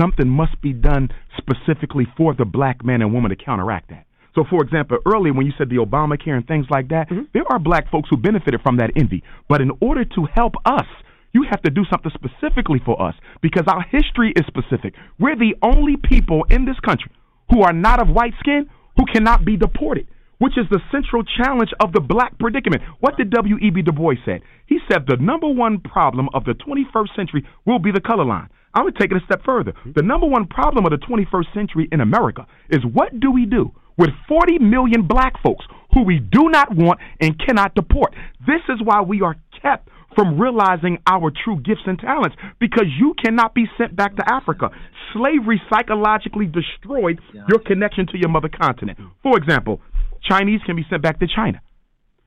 something must be done specifically for the black man and woman to counteract that. So, for example, earlier when you said the Obamacare and things like that, Mm-hmm. there are black folks who benefited from that envy. But in order to help us, you have to do something specifically for us because our history is specific. We're the only people in this country who are not of white skin who cannot be deported, which is the central challenge of the black predicament. What did W.E.B. Du Bois said? He said the number one problem of the 21st century will be the color line. I'm going to take it a step further. The number one problem of the 21st century in America is what do we do with 40 million black folks who we do not want and cannot deport? This is why we are kept from realizing our true gifts and talents because you cannot be sent back to Africa. Slavery psychologically destroyed your connection to your mother continent. For example, Chinese can be sent back to China.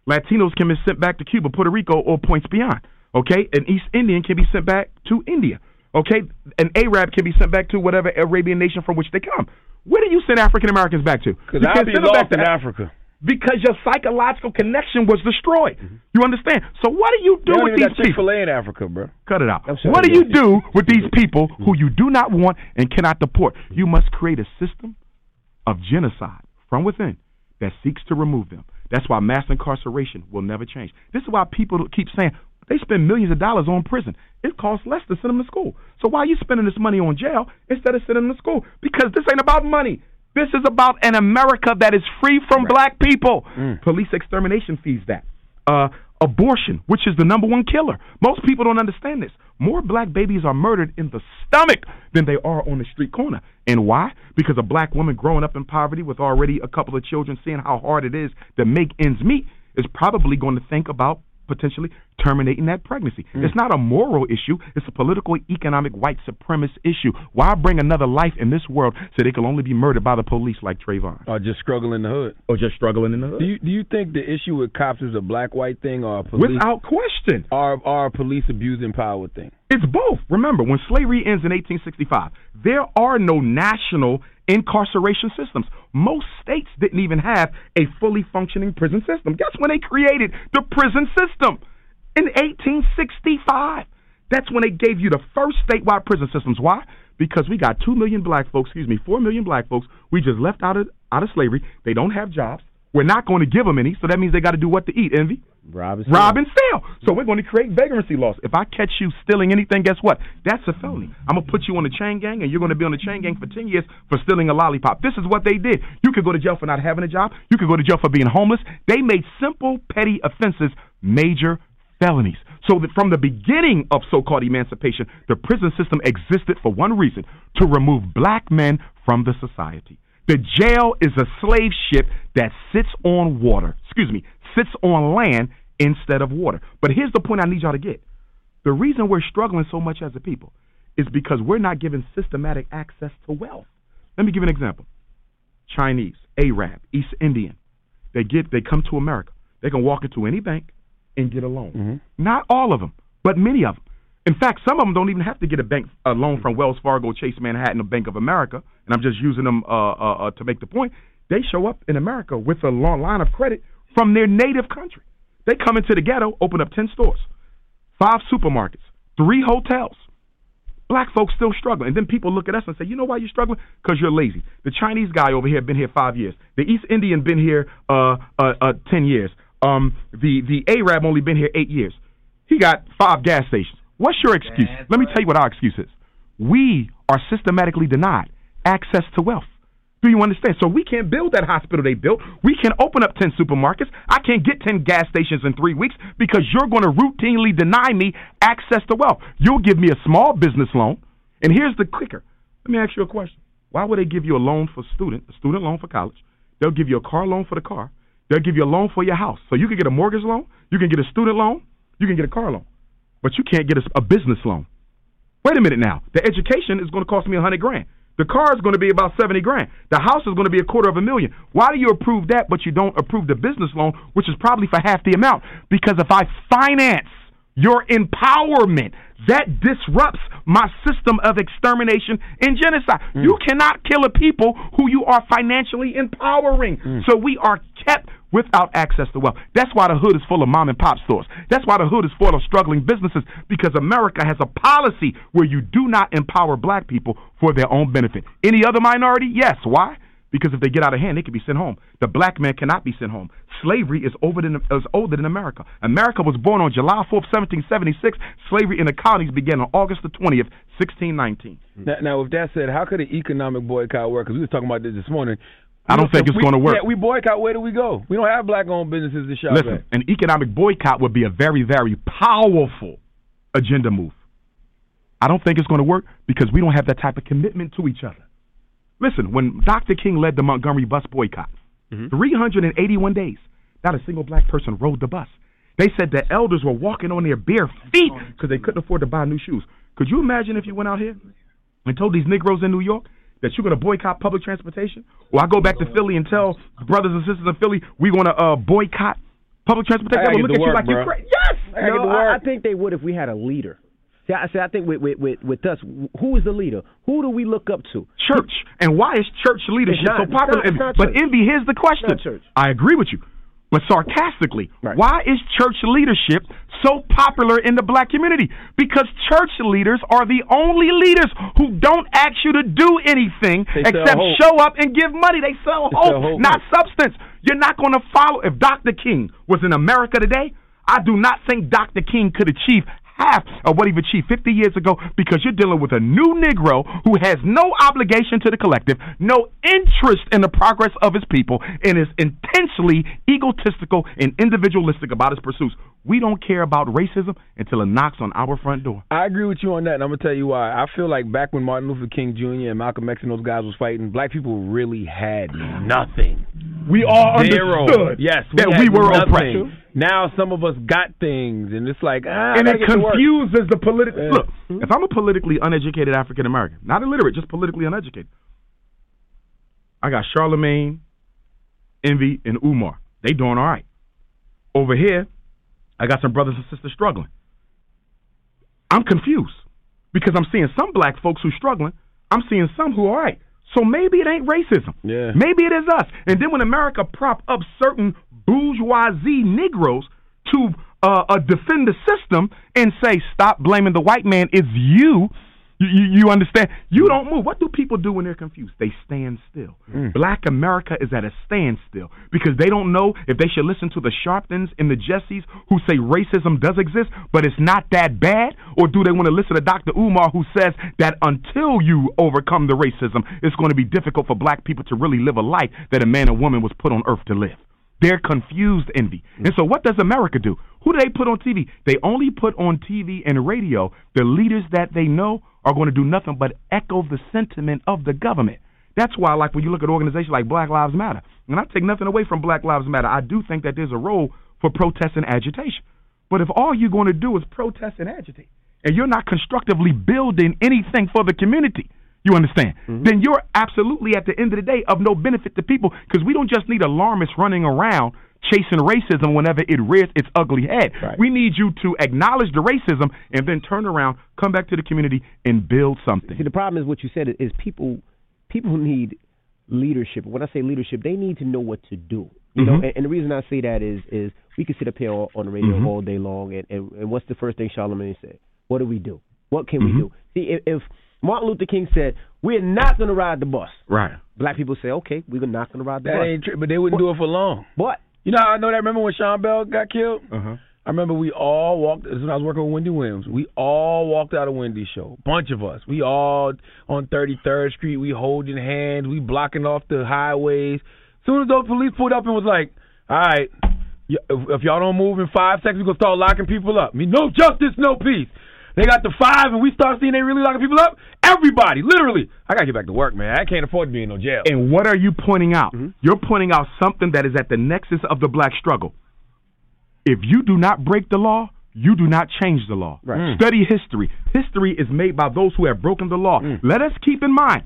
Latinos can be sent back to Cuba, Puerto Rico, or points beyond. Okay, an East Indian can be sent back to India. Okay, an Arab can be sent back to whatever Arabian nation from which they come. Where do you send African Americans back to? Because I'll be send them lost back in to Africa. because your psychological connection was destroyed. You understand? So what do you do with these people? In Africa, bro. Cut it out. What do you do with these people who you do not want and cannot deport? You must create a system of genocide from within that seeks to remove them. That's why mass incarceration will never change. This is why people keep saying they spend millions of dollars on prison. It costs less to send them to school. So why are you spending this money on jail instead of sending them to school? Because this ain't about money. This is about an America that is free from black people. Police extermination feeds that. Uh, abortion, which is the number one killer. Most people don't understand this. More black babies are murdered in the stomach than they are on the street corner. And why? Because a black woman growing up in poverty with already a couple of children, seeing how hard it is to make ends meet, is probably going to think about potentially terminating that pregnancy. Mm. It's not a moral issue, it's a political, economic, white supremacist issue. Why bring another life in this world so they can only be murdered by the police like Trayvon? Or just struggling in the hood. Or just struggling in the hood? Do you do you think the issue with cops is a black white thing or a police Without question. or or police abusing power thing? It's both. Remember, when slavery ends in 1865, there are no national incarceration systems. Most states didn't even have a fully functioning prison system. Guess when they created the prison system? In 1865. That's when they gave you the first statewide prison systems. Why? Because we got 2 million black folks, excuse me, 4 million black folks we just left out of out of slavery. They don't have jobs. We're not going to give them any, so that means they got to do what to eat, envy? Robinson. rob and steal. So we're going to create vagrancy laws. If I catch you stealing anything, guess what? That's a felony. I'm going to put you on the chain gang, and you're going to be on the chain gang for 10 years for stealing a lollipop. This is what they did. You could go to jail for not having a job. You could go to jail for being homeless. They made simple, petty offenses major felonies. So that from the beginning of so-called emancipation, the prison system existed for one reason, to remove black men from the society. The jail is a slave ship that sits on water, excuse me, sits on land instead of water. But here's the point I need y'all to get. The reason we're struggling so much as a people is because we're not given systematic access to wealth. Let me give an example. Chinese, Arab, East Indian, they get they come to America. They can walk into any bank and get a loan. Not all of them, but many of them. In fact, some of them don't even have to get a bank a loan from Wells Fargo, Chase Manhattan, or Bank of America. And I'm just using them uh, uh, uh, to make the point. They show up in America with a long line of credit from their native country. They come into the ghetto, open up ten stores, five supermarkets, three hotels. Black folks still struggling. And then people look at us and say, you know why you're struggling? Because you're lazy. The Chinese guy over here been here five years. The East Indian been here uh, uh, uh, ten years. Um, the the Arab only been here eight years. He got five gas stations. What's your excuse? That's Let me right. tell you what our excuse is. We are systematically denied access to wealth. Do you understand? So we can't build that hospital they built. We can open up 10 supermarkets. I can't get 10 gas stations in three weeks because you're going to routinely deny me access to wealth. You'll give me a small business loan. And here's the kicker. Let me ask you a question. Why would they give you a loan for student, a student loan for college? They'll give you a car loan for the car. They'll give you a loan for your house. So you can get a mortgage loan, you can get a student loan, you can get a car loan, but you can't get a, a business loan. Wait a minute now. The education is going to cost me a hundred grand. The car is going to be about seventy grand. The house is going to be a quarter of a million. Why do you approve that, but you don't approve the business loan, which is probably for half the amount? Because if I finance your empowerment, that disrupts my system of extermination and genocide. Hmm. You cannot kill a people who you are financially empowering. Hmm. So we are kept without access to wealth. That's why the hood is full of mom and pop stores. That's why the hood is full of struggling businesses because America has a policy where you do not empower black people for their own benefit. Any other minority? Yes. Why? Because if they get out of hand, they can be sent home. The black man cannot be sent home. Slavery is, over than, is older than America. America was born on July 4th, 1776. Slavery in the colonies began on August the 20th, 1619. Now, now, with that said, how could an economic boycott work? Because we were talking about this this morning. I don't think If it's gonna work. Yeah, we boycott. Where do we go? We don't have black-owned businesses to shop Listen, at. an economic boycott would be a very, very powerful agenda move. I don't think it's going to work because we don't have that type of commitment to each other. Listen, when Dr. King led the Montgomery bus boycott, mm-hmm. 381 days, not a single black person rode the bus. They said the elders were walking on their bare feet because they couldn't afford to buy new shoes. Could you imagine if you went out here and told these Negroes in New York that you're going to boycott public transportation? Well, I go back to Philly and tell brothers and sisters in Philly we're going to uh, boycott public transportation, they would look at you like bro. you're crazy. Yes. I No, I, I think they would if we had a leader. See, I, see, I think with, with, with, with us, who is the leader? Who do we look up to? church. And why is church leadership not- so popular? not- not but envy, here's the question. I agree with you. But sarcastically, Right. why is church leadership so popular in the black community? Because church leaders are the only leaders who don't ask you to do anything They except show up and give money. They sell They hope, sell hope. not substance. You're not going to follow. If Dr. King was in America today, I do not think Dr. King could achieve half of what he achieved 50 years ago because you're dealing with a new Negro who has no obligation to the collective, no interest in the progress of his people, and is intensely egotistical and individualistic about his pursuits. We don't care about racism until it knocks on our front door. I agree with you on that, and I'm gonna tell you why. I feel like back when Martin Luther King Jr. and Malcolm X and those guys was fighting, black people really had nothing. We all Zero. understood Yes, that we were nothing. oppressed. Now some of us got things, and it's like ah, and it get to work. confuses the political. Look, if I'm a politically uneducated African American, not illiterate, just politically uneducated, I got Charlemagne, Envy, and Umar. They doing all right. Over here, I got some brothers and sisters struggling. I'm confused because I'm seeing some black folks who struggling. I'm seeing some who are all right. So maybe it ain't racism. Yeah. Maybe it is us. And then when America prop up certain bourgeoisie Negroes to uh, uh, defend the system and say, stop blaming the white man, it's you. You, you, you understand? You don't move. What do people do when they're confused? They stand still. Black America is at a standstill because they don't know if they should listen to the Sharptons and the Jessies who say racism does exist, but it's not that bad, or do they want to listen to Dr. Umar who says that until you overcome the racism, it's going to be difficult for black people to really live a life that a man and woman was put on earth to live. They're confused, envy. And mm. so, what does America do? Who do they put on TV? They only put on TV and radio the leaders that they know are going to do nothing but echo the sentiment of the government. That's why, like when you look at organizations like Black Lives Matter, and I take nothing away from Black Lives Matter, I do think that there's a role for protest and agitation. But if all you're going to do is protest and agitate, and you're not constructively building anything for the community, you understand? Then you're absolutely at the end of the day of no benefit to people because we don't just need alarmists running around chasing racism whenever it rears its ugly head. Right. We need you to acknowledge the racism and then turn around, come back to the community, and build something. See, the problem is what you said is people people need leadership. When I say leadership, they need to know what to do. You know, Mhm. and, and the reason I say that is is we can sit up here all, on the radio Mhm. all day long, and, and and what's the first thing Charlemagne said? What do we do? What can Mhm. we do? See, if, if Martin Luther King said we're not going to ride the bus, Right. black people say, okay, we're not going to ride the That bus. ain't true, but they wouldn't do it for long. But You know I know that? Remember when Sean Bell got killed? Uh huh. I remember we all walked. This is when I was working with Wendy Williams. We all walked out of Wendy's show. Bunch of us. We all on 33rd Street. We holding hands. We blocking off the highways. Soon as those police pulled up and was like, "All right, if, if y'all don't move in five seconds, we're gonna start locking people up." I mean, no justice, no peace. They got the five, and we start seeing they really locking people up. Everybody, literally. I gotta get back to work, man. I can't afford to be in no jail. And what are you pointing out? Mm-hmm. You're pointing out something that is at the nexus of the black struggle. If you do not break the law, you do not change the law. Right. Mm. mm. Study history. History is made by those who have broken the law. Mm. Let us keep in mind,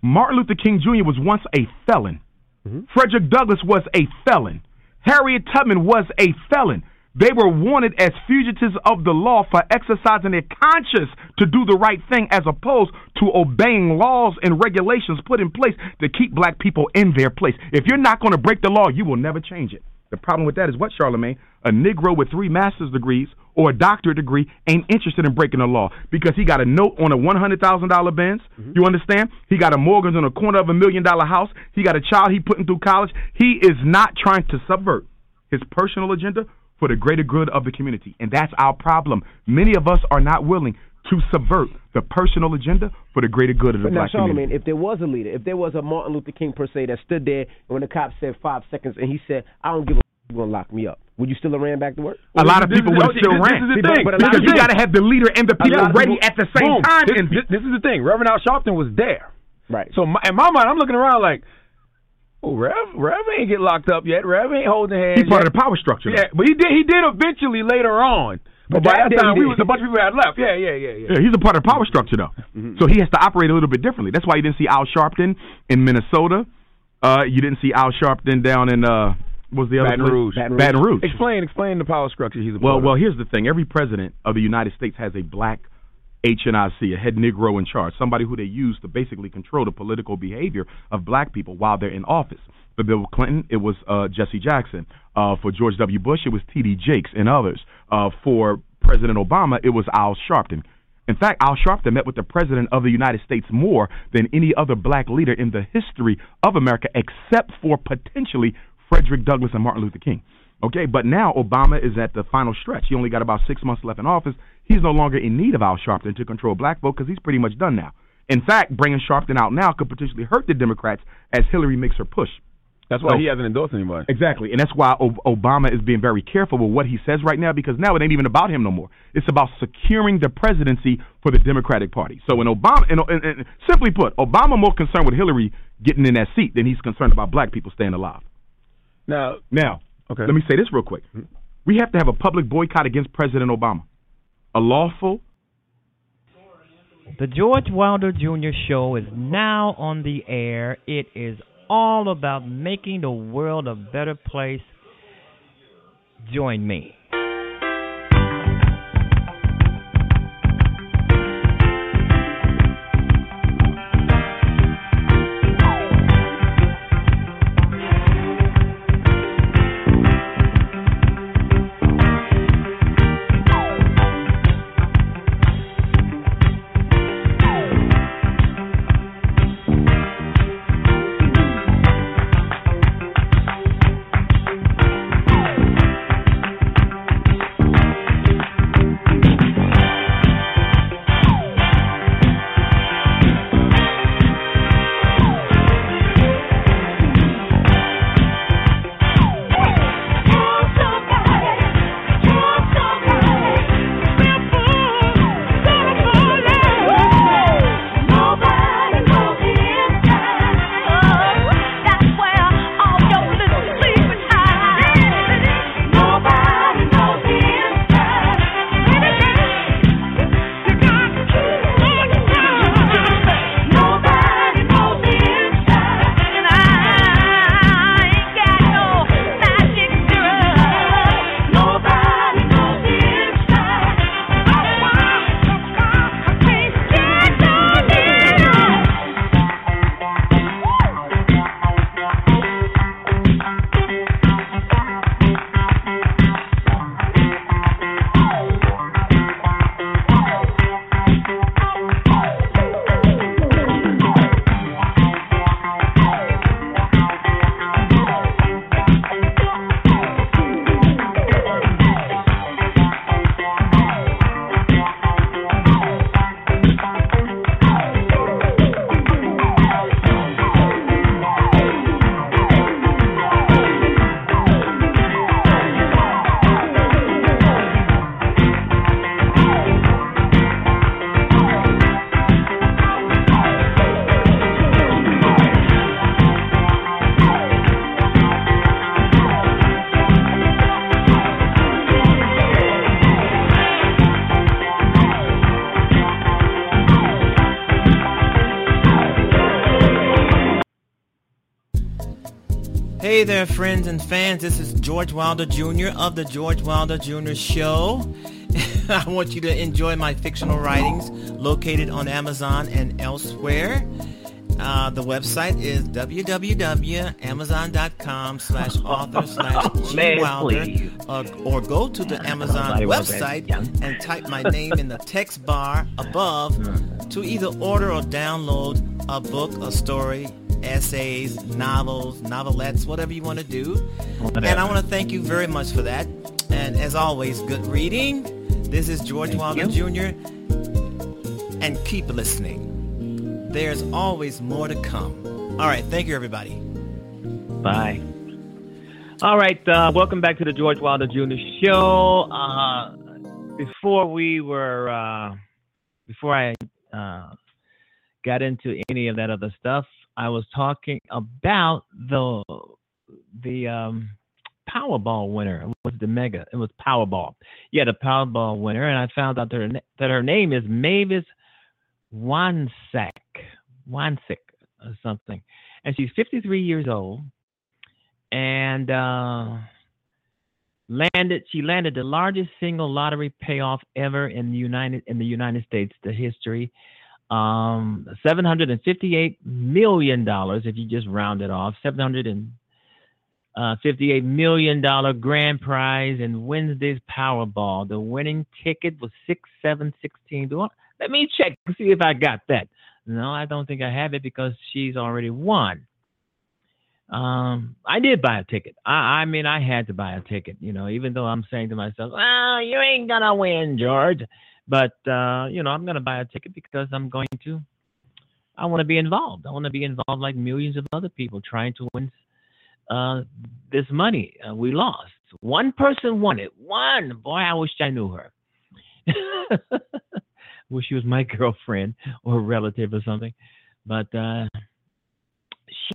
Martin Luther King Jr. was once a felon. Mm-hmm. Frederick Douglass was a felon. Harriet Tubman was a felon. They were wanted as fugitives of the law for exercising their conscience to do the right thing as opposed to obeying laws and regulations put in place to keep black people in their place. If you're not going to break the law, you will never change it. The problem with that is what, Charlemagne? A Negro with three master's degrees or a doctorate degree ain't interested in breaking the law because he got a note on a $100,000 Benz. Mm-hmm. You understand? He got a mortgage on a corner of a million dollar house. He got a child he putting through college. He is not trying to subvert his personal agenda for the greater good of the community. And that's our problem. Many of us are not willing to subvert the personal agenda for the greater good of the But now, black community. Charlemagne, if there was a leader, if there was a Martin Luther King per se that stood there and when the cop said five seconds and he said, "I don't give a, you're gonna lock me up," would you still have ran back to work? a lot of This people is- would have this- still this ran. is the But- thing. but because you got to have the leader and the people ready people- at the same Boom. time. This, and this, this is the thing. Reverend Al Sharpton was there. Right. So my, in my mind, I'm looking around like, oh, Rev, Rev ain't get locked up yet. Rev ain't holding hands. he's part of the power structure. Yeah, but he did. He did eventually later on. But, But by that time, we was a bunch of people had left. Yeah, yeah, yeah, yeah. Yeah, he's a part of the power structure though. So he has to operate a little bit differently. That's why you didn't see Al Sharpton in Minnesota. Uh, you didn't see Al Sharpton down in uh, was the other Baton place? Rouge. Baton Rouge. Baton Rouge. Explain, explain the power structure he's a Well, well, here's the thing. Every president of the United States has a black HNIC, a head Negro in charge, somebody who they use to basically control the political behavior of black people while they're in office. For Bill Clinton, it was uh, Jesse Jackson. Uh, for George W. Bush, it was T.D. Jakes and others. Uh, for President Obama, it was Al Sharpton. In fact, Al Sharpton met with the President of the United States more than any other black leader in the history of America, except for potentially Frederick Douglass and Martin Luther King. Okay, but now Obama is at the final stretch. He only got about six months left in office. He's no longer in need of Al Sharpton to control black vote because he's pretty much done now. In fact, bringing Sharpton out now could potentially hurt the Democrats as Hillary makes her push. That's why so- he hasn't endorsed anybody. Exactly, and that's why Obama is being very careful with what he says right now because now it ain't even about him no more. It's about securing the presidency for the Democratic Party. So when Obama, and, and, and simply put, Obama more concerned with Hillary getting in that seat than he's concerned about black people staying alive. Now, Now, okay. let me say this real quick. Mm-hmm. We have to have a public boycott against President Obama. A lawful, The George Wilder Jr. Show is now on the air. It is all about making the world a better place. Join me. Hey there, friends and fans. This is George Wilder Jr. of the George Wilder Jr. Show. I want you to enjoy my fictional writings located on Amazon and elsewhere. Uh, the website is www.amazon.com slash author slash Man, gwilder please. or, go to the Amazon Nobody wants that website and type my name in the text bar above to either order or download a book, a story, essays, novels, novelettes, whatever you want to do. And I want to thank you very much for that. And as always, good reading. This is George Wilder Jr. And keep listening. There's always more to come. All right, thank you, everybody. Bye. All right, uh, welcome back to the George Wilder Jr. Show. Uh, before we were, uh, before I uh, got into any of that other stuff, I was talking about the the um, Powerball winner. It was the mega. It was Powerball. Yeah, the Powerball winner, and I found out that her, that her name is Mavis Wansack, Wansick or something, and she's 53 years old. and uh, landed. She landed the largest single lottery payoff ever in the United in the United States, the history. Um, seven hundred and fifty-eight million dollars, if you just round it off. Seven hundred and uh, $58 million grand prize in Wednesday's Powerball. The winning ticket was 6716. Do I, let me check and see if I got that. No, I don't think I have it because she's already won. Um, I did buy a ticket. I, I mean, I had to buy a ticket, you know, even though I'm saying to myself, well, you ain't to win, George. But, uh, you know, I'm going to buy a ticket because I'm going to, I want to be involved. I want to be involved like millions of other people trying to win uh, this money uh, we lost. One person won it. One. Boy, I wish I knew her. wish she was my girlfriend or relative or something. But uh,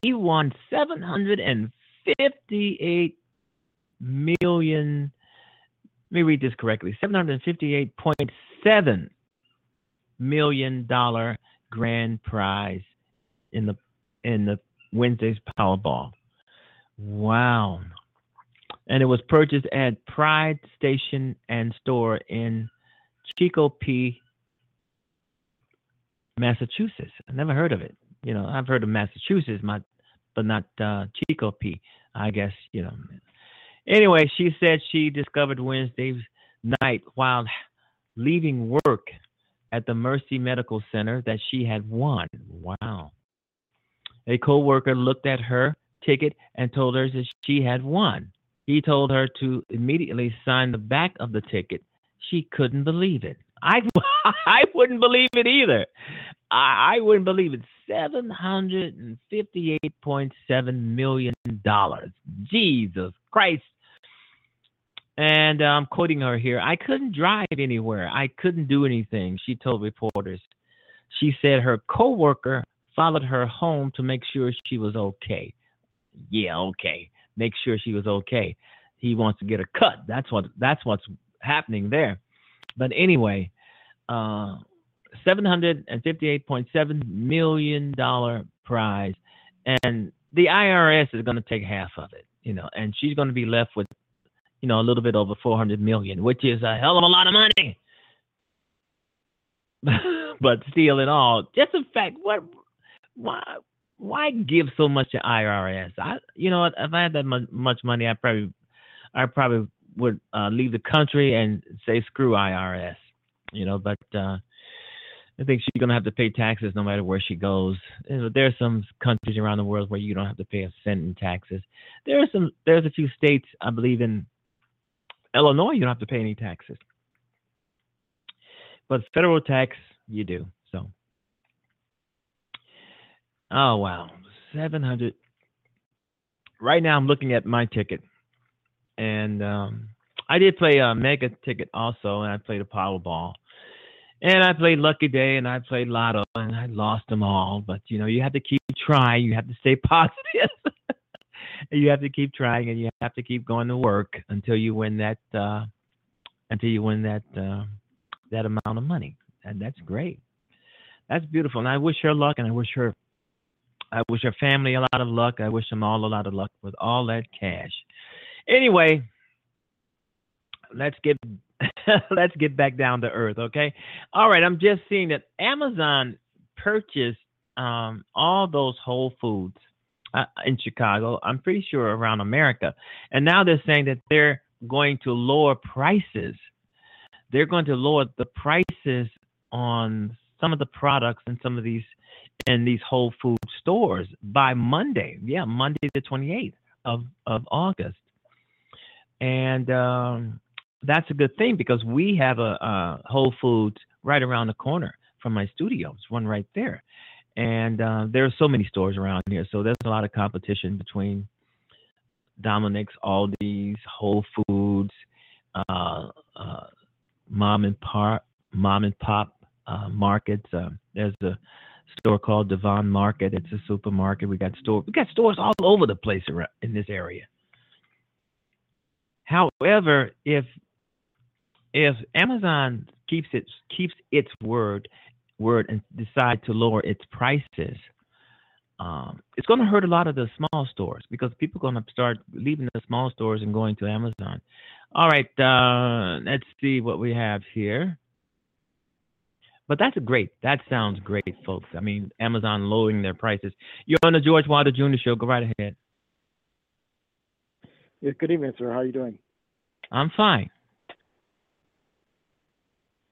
she won 758 million. Let me read this correctly 758.7 million dollar grand prize in the in the Wednesday's Powerball. Wow. And it was purchased at Pride Station and Store in Chicopee, Massachusetts. I never heard of it. You know, I've heard of Massachusetts, but not uh, Chicopee. I guess you know. Anyway, she said she discovered Wednesday's night while leaving work at the Mercy Medical Center that she had won. Wow. A co-worker looked at her ticket and told her that she had won. He told her to immediately sign the back of the ticket. She couldn't believe it. I I wouldn't believe it either. I, I wouldn't believe it. Seven hundred and fifty-eight point seven million dollars. Jesus Christ. And I'm um, quoting her here. I couldn't drive anywhere. I couldn't do anything. She told reporters. She said her coworker followed her home to make sure she was okay yeah, okay. Make sure she was okay. He wants to get her cut. That's what that's what's happening there. But anyway, uh, seven hundred and fifty-eight point seven million dollar prize, and the IRS is going to take half of it. You know, and she's going to be left with, you know, a little bit over four hundred million, which is a hell of a lot of money. but still, in all, just the fact, what, why, why give so much to IRS? I, you know, if I had that much money, I probably, I probably would uh, leave the country and say screw IRS. You know, but uh, I think she's gonna have to pay taxes no matter where she goes. You know, there are some countries around the world where you don't have to pay a cent in taxes. There are some. There's a few states, I believe, in Illinois, you don't have to pay any taxes, but federal tax you do. So. Oh wow, seven hundred. Right now, I'm looking at my ticket, and um, I did play a mega ticket also, and I played a Powerball, and I played Lucky Day, and I played Lotto, and I lost them all. But you know, you have to keep trying. You have to stay positive. You have to keep trying, and you have to keep going to work until you win that. Uh, until you win that uh, that amount of money, and that's great. That's beautiful, and I wish her luck, and I wish her I wish her family a lot of luck. I wish them all a lot of luck with all that cash. Anyway, let's get let's get back down to earth, okay? All right, I'm just seeing that Amazon purchased um, all those Whole Foods uh, in Chicago. I'm pretty sure around America, and now they're saying that they're going to lower prices. They're going to lower the prices on some of the products in some of these in these Whole Food stores by Monday. Yeah, Monday the 28th of, of August. And um, that's a good thing because we have a, a, Whole Foods right around the corner from my studio. It's one right there. And uh, there are so many stores around here. So there's a lot of competition between Dominick's, Aldi's, Whole Foods, uh, uh, mom and pop, mom and pop uh, markets. Uh, there's a store called Devon Market. It's a supermarket. We got store we got stores all over the place around, in this area. However, if if Amazon keeps its keeps its word word and decide to lower its prices, um, it's going to hurt a lot of the small stores because people are going to start leaving the small stores and going to Amazon. All right, uh, let's see what we have here. But that's great. That sounds great, folks. I mean, Amazon lowering their prices. You're on the George Wilder Jr. Show. Go right ahead. Yes, good evening, sir. How are you doing? I'm fine.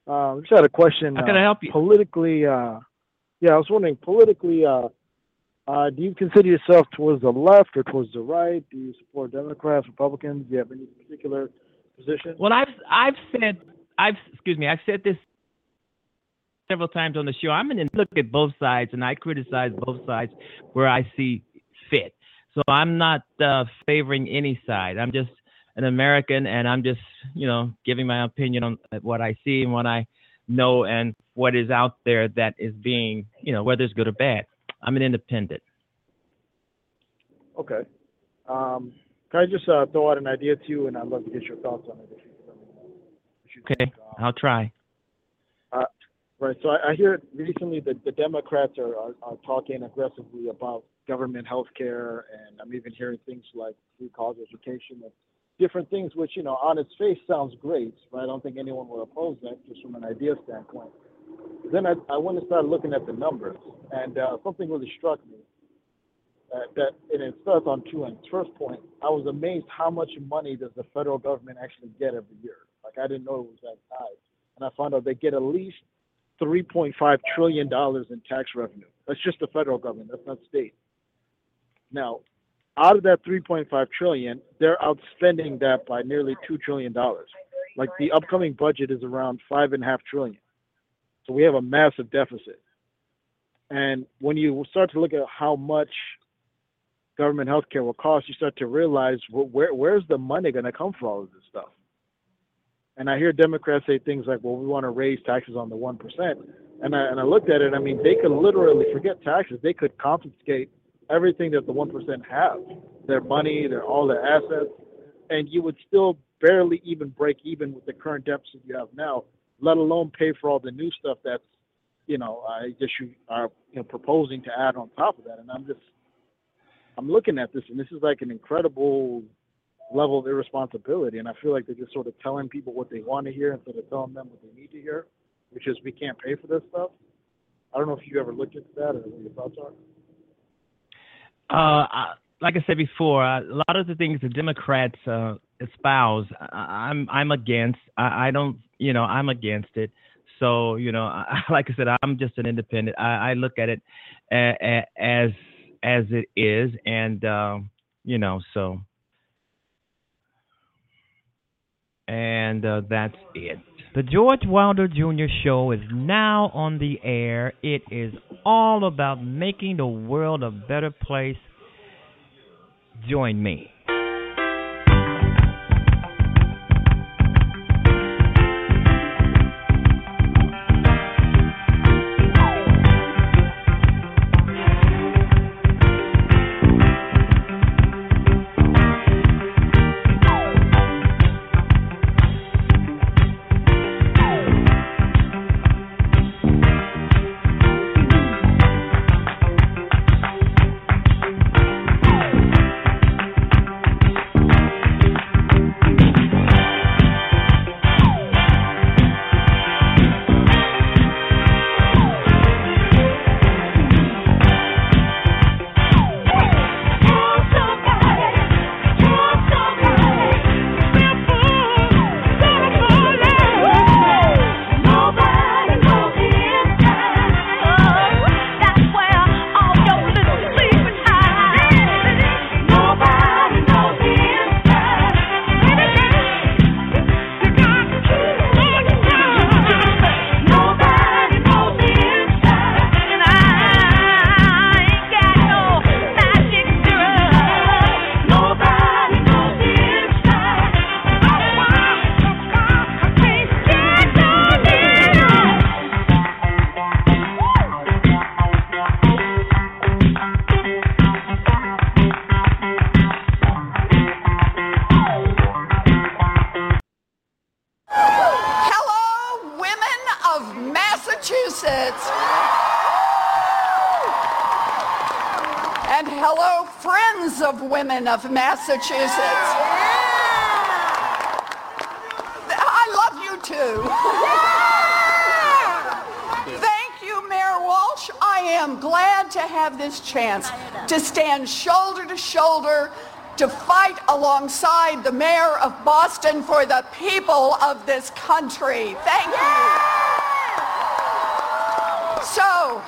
Um, just had a question. How can uh, I help you? Politically, uh, yeah, I was wondering, politically, uh, uh, do you consider yourself towards the left or towards the right? Do you support Democrats, Republicans? Do you have any particular position? Well, I've I've said I've excuse me I've said this several times on the show. I'm going to look at both sides and I criticize both sides where I see fit. So I'm not uh, favoring any side. I'm just an American and I'm just you know giving my opinion on what I see and what I know and what is out there that is being you know whether it's good or bad. I'm an independent. Okay. Um, can I just uh, throw out an idea to you, and I'd love to get your thoughts on it. If you, could let me know what you Okay, think. Um, I'll try. Right. So I, I hear recently that the Democrats are, are, are talking aggressively about government health care, and I'm even hearing things like free college education and different things, which, you know, on its face sounds great, but I don't think anyone would oppose that just from an idea standpoint. Then I, I went and started looking at the numbers, and uh, something really struck me. Uh, that and it starts on two ends. First point, I was amazed how much money does the federal government actually get every year. Like I didn't know it was that high, and I found out they get at least 3.5 trillion dollars in tax revenue. That's just the federal government. That's not state. Now, out of that 3.5 trillion, they're outspending that by nearly two trillion dollars. Like the upcoming budget is around five and a half trillion. So we have a massive deficit. And when you start to look at how much government health care will cost, you start to realize wh- where where's the money going to come for all of this stuff. And I hear Democrats say things like, "Well, we want to raise taxes on the one percent," and I and I looked at it. I mean, they could literally forget taxes. They could confiscate everything that the one percent have, their money, their all their assets, and you would still barely even break even with the current deficit you have now. Let alone pay for all the new stuff that's, you know, I guess you are you know proposing to add on top of that. And I'm just, I'm looking at this, and this is like an incredible level of irresponsibility. And I feel like they're just sort of telling people what they want to hear instead of telling them what they need to hear, which is we can't pay for this stuff. I don't know if you ever looked into that or what your thoughts are. Uh, like I said before, a lot of the things the Democrats uh, espouse, I, I'm I'm against. I, I don't, you know, I'm against it. So, you know, I, like I said, I'm just an independent. I, I look at it as as it is, and um, you know, so and uh, that's it. The George Wilder Jr. Show is now on the air. It is all about making the world a better place. Join me. Of Massachusetts. I love you too. Thank you, Mayor Walsh. I am glad to have this chance to stand shoulder to shoulder to fight alongside the mayor of Boston for the people of this country. Thank you. So,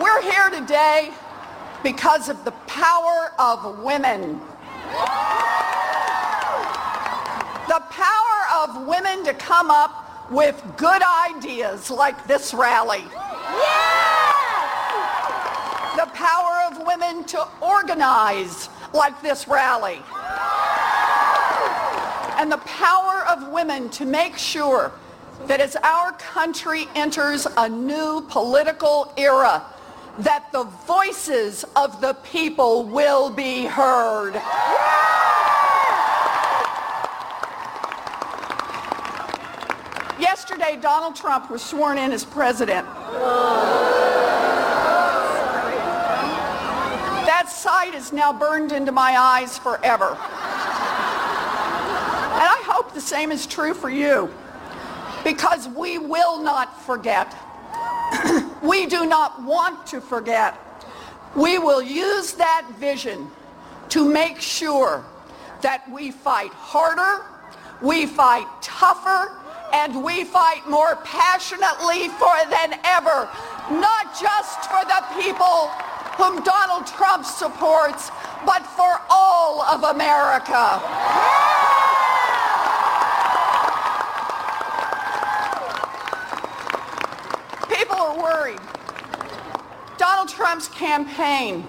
we're here today because of the power of women. The power of women to come up with good ideas like this rally. The power of women to organize like this rally. And the power of women to make sure that as our country enters a new political era, that the voices of the people will be heard. Yesterday, Donald Trump was sworn in as president. That sight is now burned into my eyes forever. And I hope the same is true for you because we will not forget. We do not want to forget. We will use that vision to make sure that we fight harder, we fight tougher, and we fight more passionately for than ever, not just for the people whom Donald Trump supports, but for all of America. Worried. Donald Trump's campaign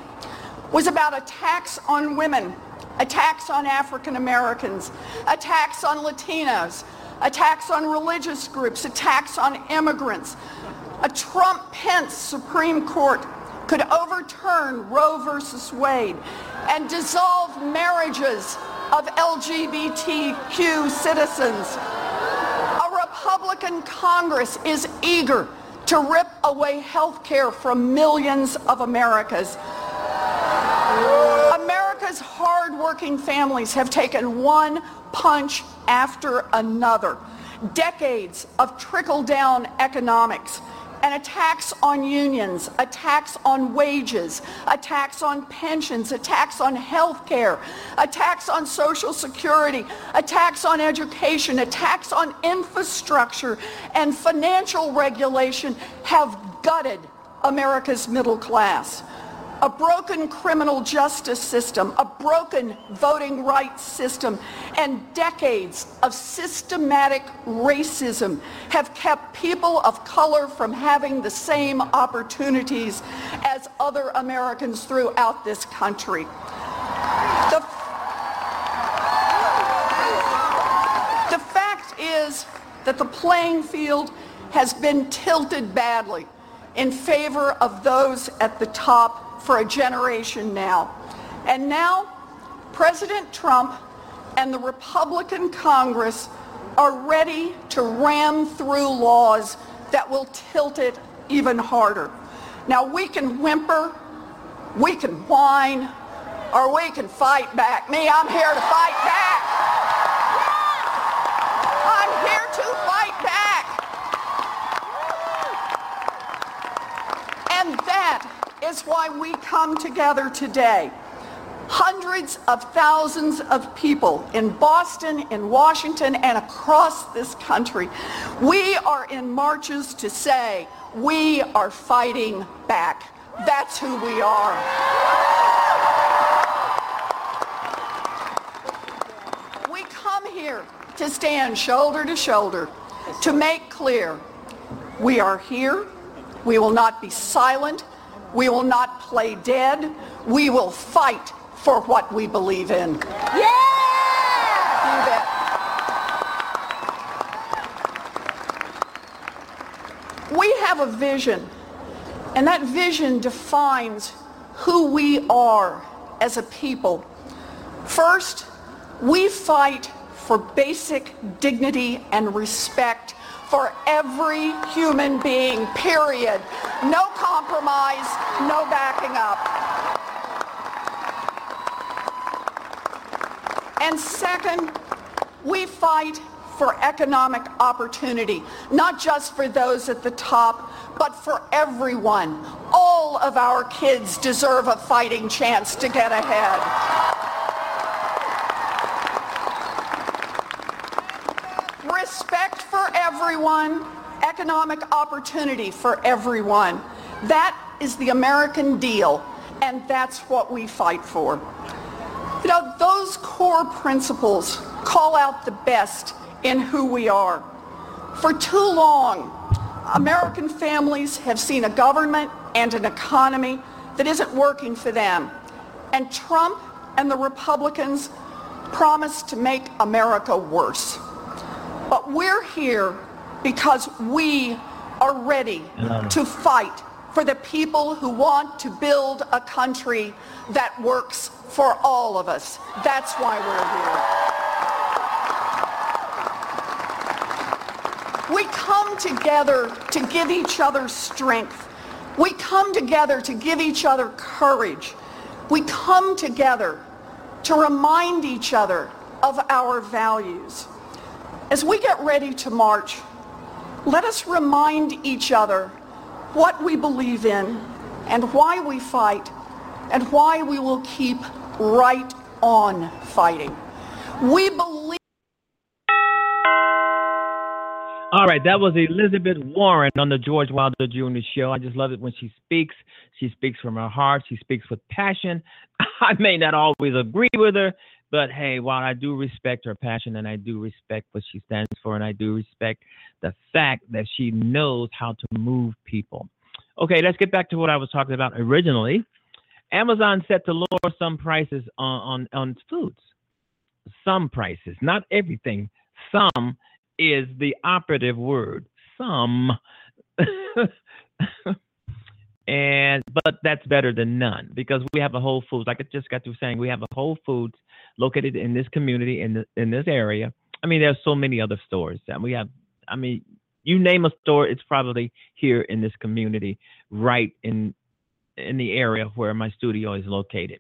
was about attacks on women, attacks on African Americans, attacks on Latinos, attacks on religious groups, attacks on immigrants. A Trump-Pence Supreme Court could overturn Roe versus Wade and dissolve marriages of LGBTQ citizens. A Republican Congress is eager to rip away health care from millions of Americans. America's hardworking families have taken one punch after another. Decades of trickle-down economics and attacks on unions, attacks on wages, attacks on pensions, attacks on health care, attacks on social security, attacks on education, attacks on infrastructure and financial regulation have gutted America's middle class a broken criminal justice system, a broken voting rights system, and decades of systematic racism have kept people of color from having the same opportunities as other Americans throughout this country. The, the fact is that the playing field has been tilted badly in favor of those at the top for a generation now. And now, President Trump and the Republican Congress are ready to ram through laws that will tilt it even harder. Now, we can whimper, we can whine, or we can fight back. Me, I'm here to fight back. I'm here to fight back. And that is why we come together today. Hundreds of thousands of people in Boston, in Washington, and across this country. We are in marches to say we are fighting back. That's who we are. We come here to stand shoulder to shoulder to make clear we are here. We will not be silent. We will not play dead. We will fight for what we believe in. Yeah! We have a vision, and that vision defines who we are as a people. First, we fight for basic dignity and respect for every human being, period. No compromise, no backing up. And second, we fight for economic opportunity, not just for those at the top, but for everyone. All of our kids deserve a fighting chance to get ahead. Respect for everyone, economic opportunity for everyone. That is the American deal, and that's what we fight for. You know, those core principles call out the best in who we are. For too long, American families have seen a government and an economy that isn't working for them. And Trump and the Republicans promise to make America worse. But we're here because we are ready to fight for the people who want to build a country that works for all of us. That's why we're here. We come together to give each other strength. We come together to give each other courage. We come together to remind each other of our values. As we get ready to march, let us remind each other what we believe in and why we fight and why we will keep right on fighting. We believe All right, that was Elizabeth Warren on the George Wilder Jr. show. I just love it when she speaks. She speaks from her heart. She speaks with passion. I may not always agree with her, but hey, while I do respect her passion and I do respect what she stands for, and I do respect the fact that she knows how to move people. Okay, let's get back to what I was talking about originally. Amazon set to lower some prices on, on, on foods. Some prices, not everything. Some is the operative word. Some. and but that's better than none because we have a Whole Foods. Like I just got through saying, we have a Whole Foods located in this community in the, in this area. I mean, there's so many other stores that we have. I mean, you name a store, it's probably here in this community, right in in the area where my studio is located.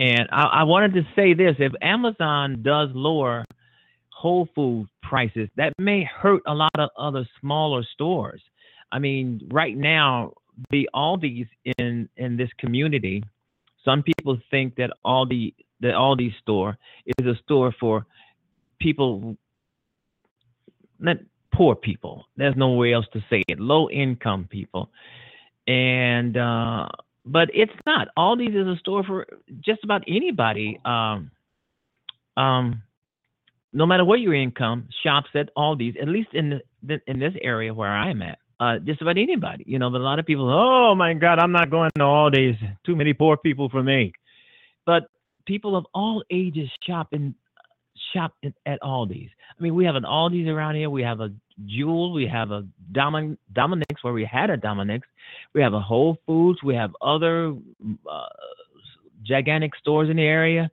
And I, I wanted to say this: if Amazon does lower Whole Food prices, that may hurt a lot of other smaller stores. I mean, right now, the Aldi's in in this community, some people think that Aldi the Aldi store is a store for people, not poor people. There's no way else to say it. Low income people, and uh, but it's not. Aldi's is a store for just about anybody. Um, um, no matter what your income, shops at Aldi's, at least in the, in this area where I'm at. Uh, just about anybody, you know. But a lot of people, oh my God, I'm not going to Aldi's. Too many poor people for me. But people of all ages shop in shop at Aldi's. I mean, we have an Aldi's around here. We have a Jewel. We have a Domin- Dominick's where we had a Dominick's. We have a Whole Foods. We have other uh, gigantic stores in the area,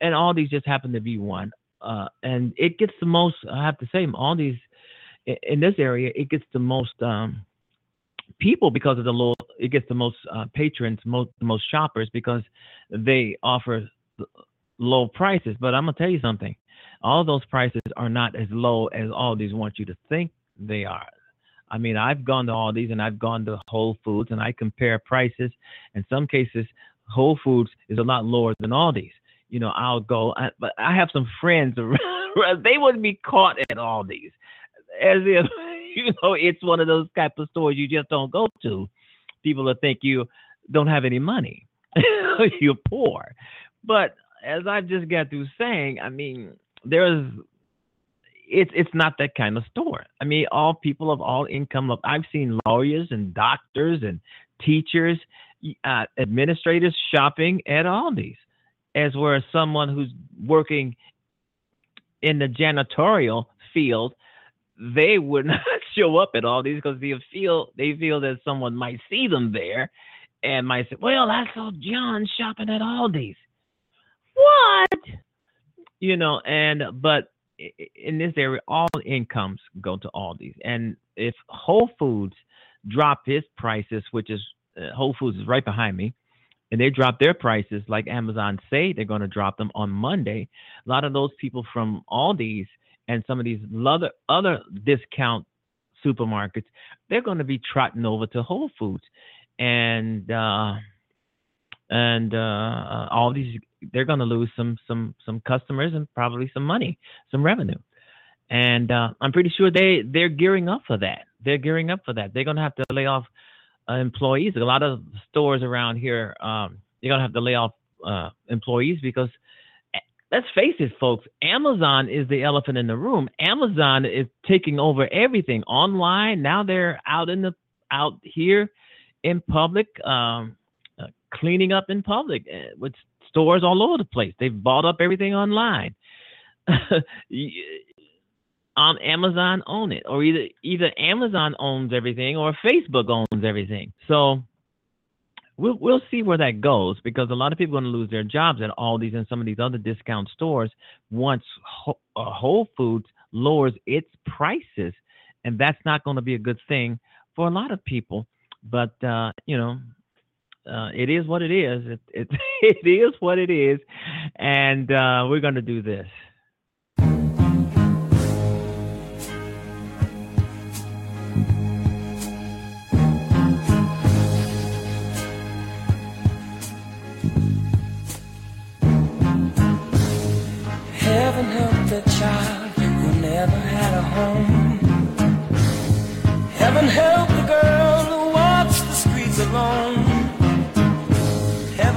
and Aldi's just happen to be one. Uh, and it gets the most. I have to say, Aldi's in this area, it gets the most um, people because of the low. It gets the most uh, patrons, most most shoppers because they offer low prices. But I'm gonna tell you something. All those prices are not as low as Aldi's want you to think they are. I mean, I've gone to Aldi's and I've gone to Whole Foods and I compare prices. In some cases, Whole Foods is a lot lower than Aldi's. You know, I'll go, I, but I have some friends they wouldn't be caught at Aldi's as if you know it's one of those type of stores you just don't go to. People will think you don't have any money, you're poor. But as I've just got through saying, I mean, there's it's it's not that kind of store. I mean, all people of all income. I've seen lawyers and doctors and teachers, uh, administrators shopping at Aldi's, as where someone who's working in the janitorial field, they would not show up at Aldi's because they feel they feel that someone might see them there and might say, "Well, I saw John shopping at Aldi's." What? You know, and but in this area, all incomes go to Aldi's, and if Whole Foods drop its prices, which is uh, Whole Foods is right behind me, and they drop their prices like Amazon say they're going to drop them on Monday. A lot of those people from Aldi's and some of these other other discount supermarkets, they're going to be trotting over to Whole Foods, and uh, and uh, all these they're going to lose some some some customers and probably some money, some revenue. And uh, I'm pretty sure they they're gearing up for that. They're gearing up for that. They're going to have to lay off uh, employees. A lot of stores around here, um, you're going to have to lay off uh, employees because eh, let's face it, folks, Amazon is the elephant in the room. Amazon is taking over everything online. Now they're out in the out here in public, um, uh, cleaning up in public uh, with stores all over the place. They've bought up everything online. on Amazon own it, or either either Amazon owns everything or Facebook owns everything. So we'll we'll see where that goes because a lot of people are going to lose their jobs at all these and some of these other discount stores once uh, Whole Foods lowers its prices, and that's not going to be a good thing for a lot of people. But uh, you know, uh, it is what it is. It, it, it is what it is, and uh, we're going to do this.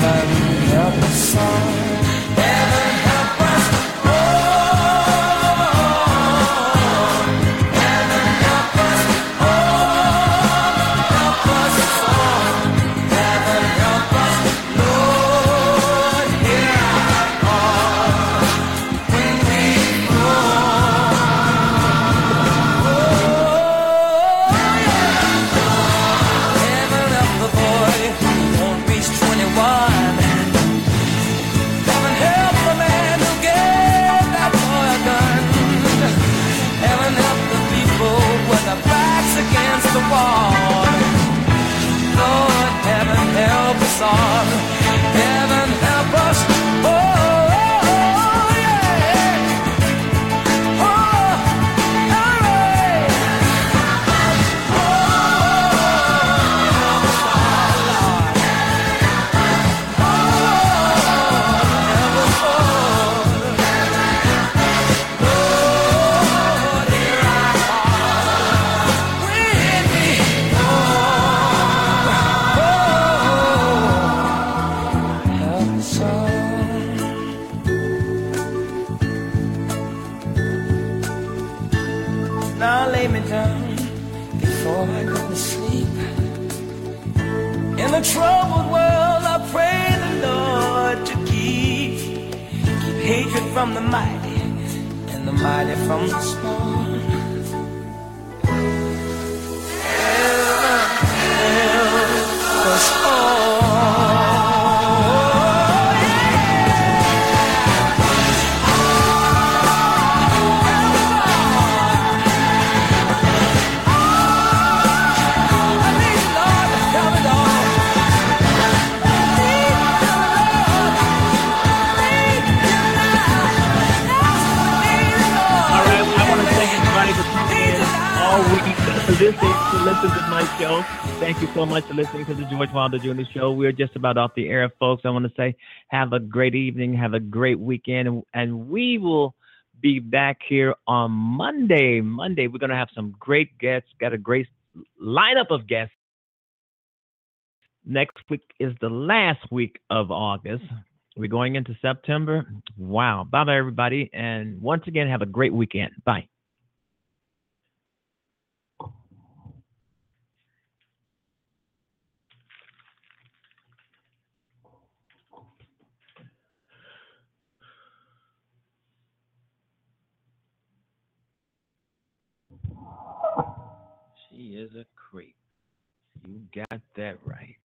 Heaven help us all. Much for listening to the George Wilder Jr. Show. We're just about off the air, folks. I want to say have a great evening, have a great weekend, and, and we will be back here on Monday. Monday, we're going to have some great guests. Got a great lineup of guests. Next week is the last week of August. We're going into September. Wow. Bye bye, everybody. And once again, have a great weekend. Bye. Is a creep. You got that right.